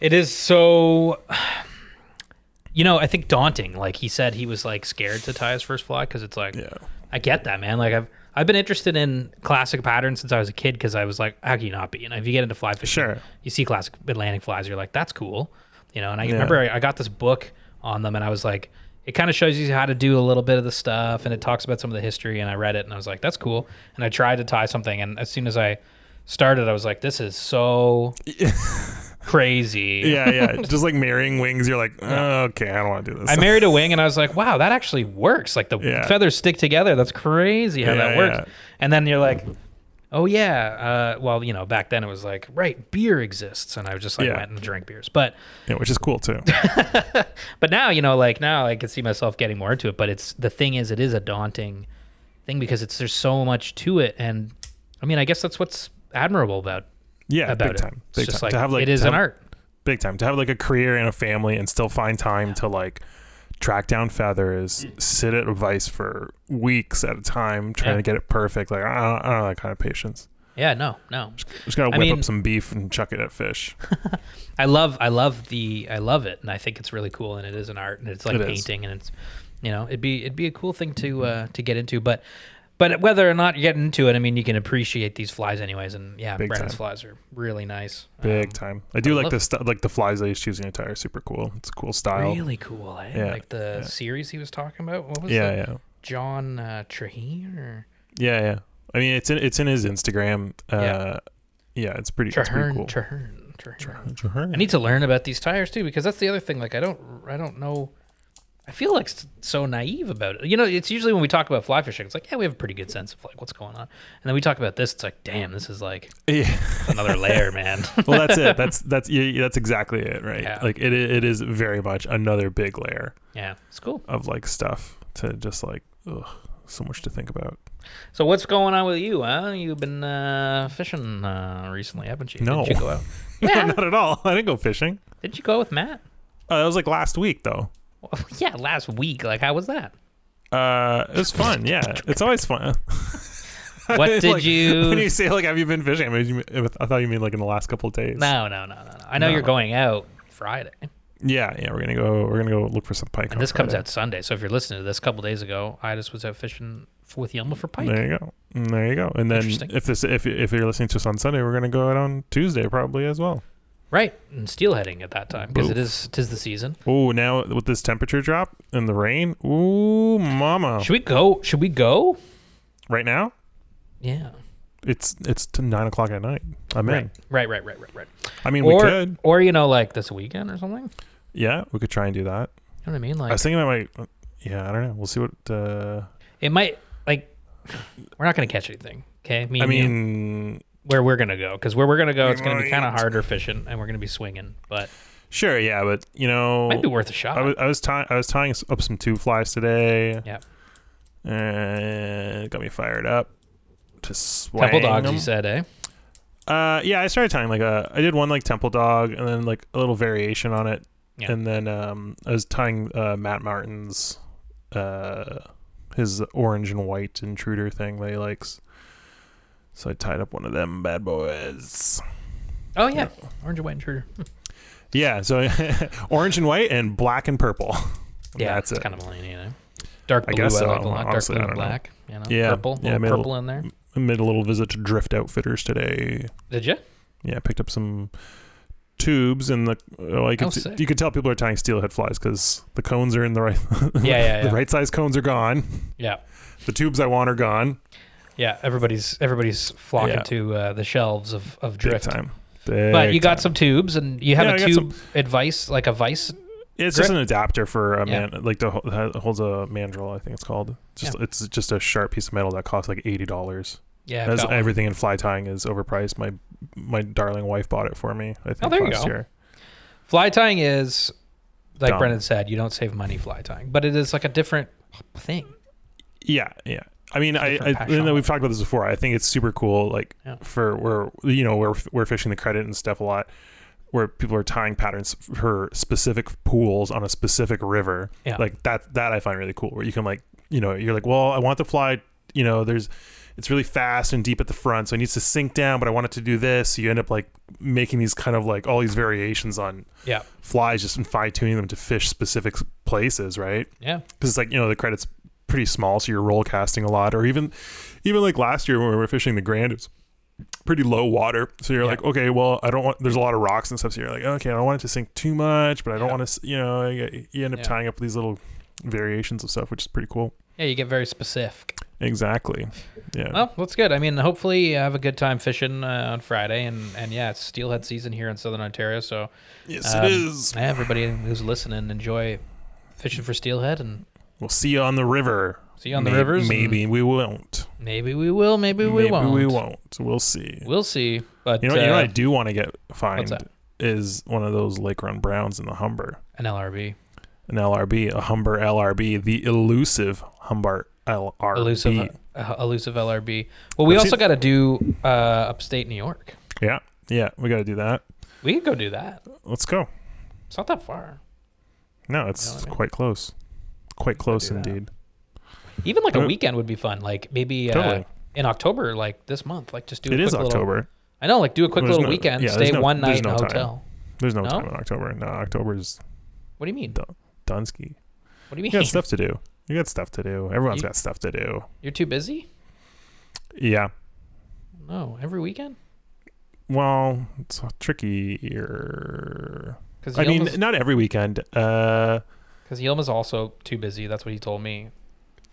Speaker 1: It is so, you know, I think daunting. Like he said, he was like scared to tie his first fly because it's like,
Speaker 4: Yeah.
Speaker 1: I get that, man. Like I've I've been interested in classic patterns since I was a kid because I was like, how can you not be? And if you get into fly fishing,
Speaker 4: Sure.
Speaker 1: you see classic Atlantic flies, you're like, that's cool, you know. And I
Speaker 4: Yeah.
Speaker 1: remember I, I got this book on them, and I was like, it kind of shows you how to do a little bit of the stuff, and it talks about some of the history. And I read it, and I was like, that's cool. And I tried to tie something, and as soon as I started, I was like, this is so crazy.
Speaker 4: Yeah, yeah. just like marrying wings, you're like, "Oh, okay, I don't want to do this.
Speaker 1: I married a wing and I was like, wow, that actually works. Like the
Speaker 4: Yeah.
Speaker 1: feathers stick together. That's crazy how
Speaker 4: Yeah,
Speaker 1: that works.
Speaker 4: yeah.
Speaker 1: And then you're like, oh yeah. Uh, well, you know, back then it was like, right, beer exists, and I was just like
Speaker 4: Yeah.
Speaker 1: went and drank beers. But
Speaker 4: yeah, which is cool too.
Speaker 1: but now you know, like now I can see myself getting more into it. But it's the thing is, it is a daunting thing because it's there's so much to it, and I mean, I guess that's what's admirable about
Speaker 4: Yeah,
Speaker 1: about
Speaker 4: big
Speaker 1: it.
Speaker 4: time.
Speaker 1: It's
Speaker 4: Big
Speaker 1: just
Speaker 4: time.
Speaker 1: like,
Speaker 4: to have like
Speaker 1: it is
Speaker 4: to
Speaker 1: an
Speaker 4: have-
Speaker 1: art.
Speaker 4: Big time. To have like a career and a family and still find time to like track down feathers, sit at a vice for weeks at a time trying
Speaker 1: Yeah.
Speaker 4: to get it perfect. Like I don't, I don't have that kind of patience.
Speaker 1: Yeah, no, no.
Speaker 4: Just gotta
Speaker 1: I
Speaker 4: whip
Speaker 1: mean-
Speaker 4: up some beef and chuck it at fish.
Speaker 1: I love I love the I love it and I think it's really cool and it is an art and it's like
Speaker 4: It is.
Speaker 1: painting and it's you know it'd be it'd be a cool thing to uh, to get into but but whether or not you get into it I mean you can appreciate these flies anyways and yeah
Speaker 4: Big
Speaker 1: Brendan's
Speaker 4: time.
Speaker 1: flies are really nice
Speaker 4: Big
Speaker 1: Um,
Speaker 4: time. I do
Speaker 1: I
Speaker 4: like the st- like the flies that he's choosing to tie are super cool. It's a cool style.
Speaker 1: really cool eh?
Speaker 4: Yeah,
Speaker 1: like the
Speaker 4: yeah.
Speaker 1: series he was talking about what was
Speaker 4: Yeah,
Speaker 1: it
Speaker 4: yeah.
Speaker 1: John uh, Traherne or
Speaker 4: Yeah, yeah. I mean, it's in it's in his Instagram. Uh,
Speaker 1: Yeah.
Speaker 4: yeah. it's pretty. It's pretty
Speaker 1: Traherne
Speaker 4: cool.
Speaker 1: Traherne Traherne I need to learn about these tyers too because that's the other thing like I don't I don't know I feel like so naive about it. You know, it's usually when we talk about fly fishing, it's like, yeah, we have a pretty good sense of like what's going on. And then we talk about this, it's like, damn, this is like
Speaker 4: Yeah.
Speaker 1: another layer, man.
Speaker 4: well, that's it. That's that's yeah, that's exactly it, right?
Speaker 1: Yeah.
Speaker 4: Like it it is very much another big layer
Speaker 1: yeah, it's cool.
Speaker 4: of like stuff to just like ugh, so much to think about.
Speaker 1: So what's going on with you? Huh? You've been uh, fishing uh, recently, haven't you?
Speaker 4: No.
Speaker 1: Didn't you go out? Yeah.
Speaker 4: Not at all. I didn't go fishing.
Speaker 1: Didn't you go with Matt?
Speaker 4: Uh, that was like last week though.
Speaker 1: Yeah, last week. Like, how was that?
Speaker 4: Uh, it was fun. Yeah, it's always fun.
Speaker 1: What did
Speaker 4: Like,
Speaker 1: you-
Speaker 4: When you say like, have you been fishing? I, mean, you- I thought you mean like in the last couple of days.
Speaker 1: No, no, no, no, no. I know
Speaker 4: No.
Speaker 1: you're going out Friday,
Speaker 4: Yeah, yeah. We're gonna go. We're gonna go look for some pike.
Speaker 1: and this comes out Sunday. So if you're listening to this, a couple days ago, Idis was out fishing with Yelma for pike.
Speaker 4: There you go. There you go. And then if this if if you're listening to us on Sunday, we're gonna go out on Tuesday probably as well.
Speaker 1: Right, and steelheading at that time because it is tis the season.
Speaker 4: Oh, now with this temperature drop and the rain, ooh, mama!
Speaker 1: Should we go? Should we go?
Speaker 4: Right now,
Speaker 1: Yeah.
Speaker 4: it's it's to nine o'clock at night. I'm
Speaker 1: Right.
Speaker 4: in.
Speaker 1: Right. Right. Right. Right. Right.
Speaker 4: I mean,
Speaker 1: or,
Speaker 4: we could.
Speaker 1: or you know, like this weekend or something.
Speaker 4: Yeah, we could try and do that.
Speaker 1: You know what I mean? Like, I
Speaker 4: was thinking I might. Yeah, I don't know. We'll see what. Uh,
Speaker 1: it might like we're not gonna catch anything. Okay. Me
Speaker 4: I
Speaker 1: and you,
Speaker 4: mean,
Speaker 1: where we're gonna go because where we're gonna go, it's gonna be kind of harder fishing, and we're gonna be swinging, but
Speaker 4: sure, yeah, but you know,
Speaker 1: might be worth a shot.
Speaker 4: I was I was tying I was tying up some tube flies today.
Speaker 1: Yeah.
Speaker 4: and it got me fired up to swing
Speaker 1: Temple dogs,
Speaker 4: them.
Speaker 1: you said, eh?
Speaker 4: Uh, yeah, I started tying like a. I did one like temple dog, and then like a little variation on it,
Speaker 1: Yeah.
Speaker 4: and then um, I was tying uh, Matt Martin's, uh, his orange and white intruder thing that he likes. So I tied up one of them bad boys.
Speaker 1: Oh yeah, orange and white intruder.
Speaker 4: Yeah, so orange and white and black and purple.
Speaker 1: Yeah,
Speaker 4: that's
Speaker 1: it's
Speaker 4: it.
Speaker 1: kind of millennial, you know. Dark blue, I,
Speaker 4: guess so.
Speaker 1: like a lot. Dark blue
Speaker 4: I
Speaker 1: and
Speaker 4: don't know.
Speaker 1: black. You know,
Speaker 4: Yeah,
Speaker 1: purple,
Speaker 4: yeah,
Speaker 1: little purple in there.
Speaker 4: I made a little visit to Drift Outfitters today.
Speaker 1: Did you?
Speaker 4: Yeah, picked up some tubes and the I could
Speaker 1: Oh,
Speaker 4: t- you could tell people are tying steelhead flies because the cones are in the right
Speaker 1: Yeah, yeah,
Speaker 4: the right size cones are gone.
Speaker 1: Yeah,
Speaker 4: The tubes I want are gone.
Speaker 1: Yeah. Everybody's everybody's flocking
Speaker 4: Yeah.
Speaker 1: to uh, the shelves of of
Speaker 4: Big
Speaker 1: drift.
Speaker 4: time.
Speaker 1: But you got
Speaker 4: time.
Speaker 1: some tubes, and you have
Speaker 4: Yeah,
Speaker 1: a
Speaker 4: I got
Speaker 1: tube advice, like a vice.
Speaker 4: It's just
Speaker 1: grip?
Speaker 4: an adapter for a
Speaker 1: Yeah.
Speaker 4: man, like to that holds a mandrel. I think it's called. Just it's just a sharp piece of metal that costs like eighty dollars.
Speaker 1: Yeah, I've
Speaker 4: As
Speaker 1: got one.
Speaker 4: everything in fly tying is overpriced. My my darling wife bought it for me. I think
Speaker 1: Oh, there you
Speaker 4: last
Speaker 1: go.
Speaker 4: year.
Speaker 1: fly tying is like
Speaker 4: Dumb.
Speaker 1: Brendan said, you don't save money fly tying, but it is like a different thing.
Speaker 4: Yeah, yeah. I mean, I, I we've talked about this before. I think it's super cool. Like
Speaker 1: Yeah.
Speaker 4: for where you know we're we're fishing the credit and stuff a lot, where people are tying patterns for specific pools on a specific river.
Speaker 1: Yeah.
Speaker 4: Like that that I find really cool. Where you can like you know you're like, well, I want the fly. You know, there's it's really fast and deep at the front, so it needs to sink down, but I want it to do this. So you end up like making these kind of like all these variations on
Speaker 1: Yeah,
Speaker 4: flies, just and fine tuning them to fish specific places, right?
Speaker 1: yeah,
Speaker 4: because it's like you know the credit's pretty small, so you're roll casting a lot, or even even like last year when we were fishing the Grand, it's pretty low water, so you're
Speaker 1: Yeah.
Speaker 4: like, okay, well, I don't want. There's a lot of rocks and stuff, so you're like, okay, I don't want it to sink too much, but I don't
Speaker 1: Yeah.
Speaker 4: want to, you know, you you end up
Speaker 1: Yeah.
Speaker 4: tying up these little variations of stuff, which is pretty cool.
Speaker 1: yeah. You get very specific.
Speaker 4: Exactly. Yeah.
Speaker 1: Well, that's good. I mean, hopefully you have a good time fishing uh, on Friday, and and yeah, it's steelhead season here in Southern Ontario. So
Speaker 4: yes,
Speaker 1: um,
Speaker 4: it is.
Speaker 1: yeah, everybody who's listening, enjoy fishing for steelhead, and
Speaker 4: We'll see you on the river.
Speaker 1: See you on the
Speaker 4: May-
Speaker 1: rivers
Speaker 4: Maybe we won't.
Speaker 1: maybe we will, maybe we
Speaker 4: maybe
Speaker 1: won't.
Speaker 4: we won't. We'll see.
Speaker 1: We'll see. But
Speaker 4: you know, you know
Speaker 1: uh,
Speaker 4: what I do want to get find is one of those Lake Run Browns in the Humber.
Speaker 1: an LRB,
Speaker 4: an LRB, a Humber LRB, the elusive Humber LRB.
Speaker 1: elusive, uh, elusive LRB. Well, we
Speaker 4: I've
Speaker 1: also got to do uh, upstate New York.
Speaker 4: Yeah, yeah, we got to do that.
Speaker 1: We can go do that.
Speaker 4: Let's go.
Speaker 1: It's not that far.
Speaker 4: No, it's
Speaker 1: You know I mean?
Speaker 4: quite close. Quite close
Speaker 1: do that.
Speaker 4: indeed.
Speaker 1: Even like a weekend would be fun. Like maybe uh,
Speaker 4: Totally.
Speaker 1: in October, like this month. Like just do.
Speaker 4: It
Speaker 1: a
Speaker 4: is
Speaker 1: quick little-
Speaker 4: October.
Speaker 1: I know. Like do a quick
Speaker 4: There's
Speaker 1: little
Speaker 4: no-
Speaker 1: weekend.
Speaker 4: yeah,
Speaker 1: stay
Speaker 4: no-
Speaker 1: one
Speaker 4: there's
Speaker 1: night in
Speaker 4: no
Speaker 1: a
Speaker 4: time.
Speaker 1: hotel.
Speaker 4: There's no,
Speaker 1: No?
Speaker 4: time in October. No, October's
Speaker 1: What do you mean?
Speaker 4: Dunsky.
Speaker 1: What do you mean?
Speaker 4: You got stuff to do. You got stuff to do. Everyone's
Speaker 1: You-
Speaker 4: got stuff to do.
Speaker 1: You're too busy.
Speaker 4: Yeah.
Speaker 1: No, every weekend.
Speaker 4: Well, it's trickier.
Speaker 1: Because
Speaker 4: I mean, not every weekend. Uh,
Speaker 1: because Yilma's also too busy. That's what he told me.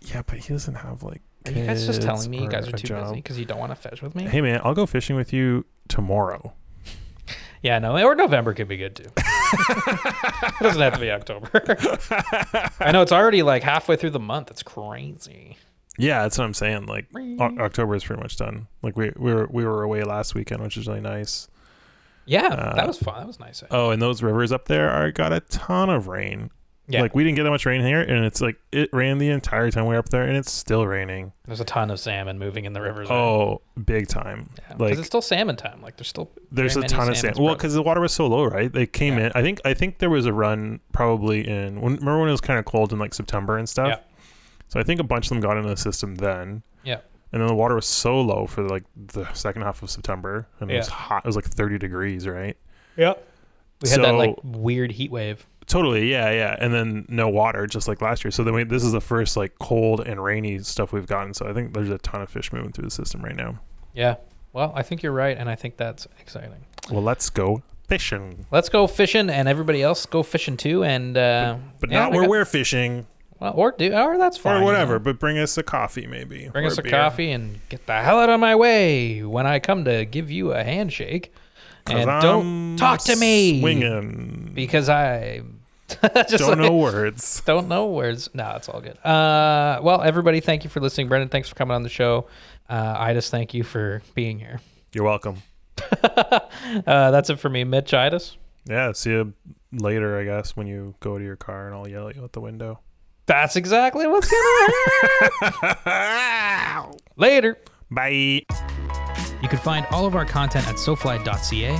Speaker 4: yeah, but he doesn't have like.
Speaker 1: Are you guys just telling me you guys are too
Speaker 4: job.
Speaker 1: busy because you don't want to fish with me?
Speaker 4: Hey man, I'll go fishing with you tomorrow.
Speaker 1: Yeah, no, or November could be good too. it doesn't have to be October. I know it's already like halfway through the month. It's crazy.
Speaker 4: Yeah, that's what I'm saying. Like o- October is pretty much done. Like we we were we were away last weekend, which was really nice.
Speaker 1: Yeah,
Speaker 4: Uh,
Speaker 1: that was fun. That was nice.
Speaker 4: Oh, and those rivers up there are got a ton of rain.
Speaker 1: Yeah.
Speaker 4: Like we didn't get that much rain here, and it's like it rained the entire time we were up there, and it's still raining.
Speaker 1: There's a ton of salmon moving in the rivers. right?
Speaker 4: Oh, big time!
Speaker 1: Yeah,
Speaker 4: like
Speaker 1: it's still salmon time. Like there's still
Speaker 4: there's a ton of
Speaker 1: salmon.
Speaker 4: Well, because the water was so low, right? They came
Speaker 1: Yeah.
Speaker 4: in. I think I think there was a run probably in. When, remember when it was kind of cold in like September and stuff.
Speaker 1: Yeah.
Speaker 4: So I think a bunch of them got into the system then.
Speaker 1: Yeah.
Speaker 4: And then the water was so low for like the second half of September, and it was hot. It was like 30 degrees, right?
Speaker 1: yeah. We had that like weird heat wave.
Speaker 4: Totally, yeah, yeah. And then no water, just like last year. So then we, this is the first like cold and rainy stuff we've gotten. So I think there's a ton of fish moving through the system right now.
Speaker 1: Yeah. Well, I think you're right, and I think that's exciting.
Speaker 4: Well, let's go fishing,
Speaker 1: Let's go fishing, and everybody else go fishing too. And uh,
Speaker 4: but
Speaker 1: yeah,
Speaker 4: not where
Speaker 1: got-
Speaker 4: we're fishing
Speaker 1: well, or do or that's fine.
Speaker 4: or
Speaker 1: you
Speaker 4: whatever.
Speaker 1: know.
Speaker 4: But bring us a coffee, maybe.
Speaker 1: Bring us a
Speaker 4: beer.
Speaker 1: coffee and get the hell out of my way when I come to give you a handshake. And
Speaker 4: I'm
Speaker 1: don't talk to me
Speaker 4: Swinging.
Speaker 1: because I just
Speaker 4: Don't
Speaker 1: like-
Speaker 4: know words.
Speaker 1: don't know words. No, it's all good. Uh, well, everybody, thank you for listening. Brendan, thanks for coming on the show. Uh, Idis, thank you for being here.
Speaker 4: You're welcome.
Speaker 1: uh, that's it for me, Mitch Idis.
Speaker 4: Yeah. See you later, I guess, when you go to your car, and I'll yell at you out the window.
Speaker 1: That's exactly what's gonna happen. Later.
Speaker 4: Bye.
Speaker 1: You can find all of our content at sofly.ca.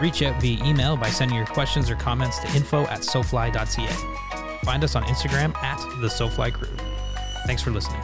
Speaker 1: Reach out via email by sending your questions or comments to info at sofly.ca. Find us on Instagram at the SoFly Crew. Thanks for listening.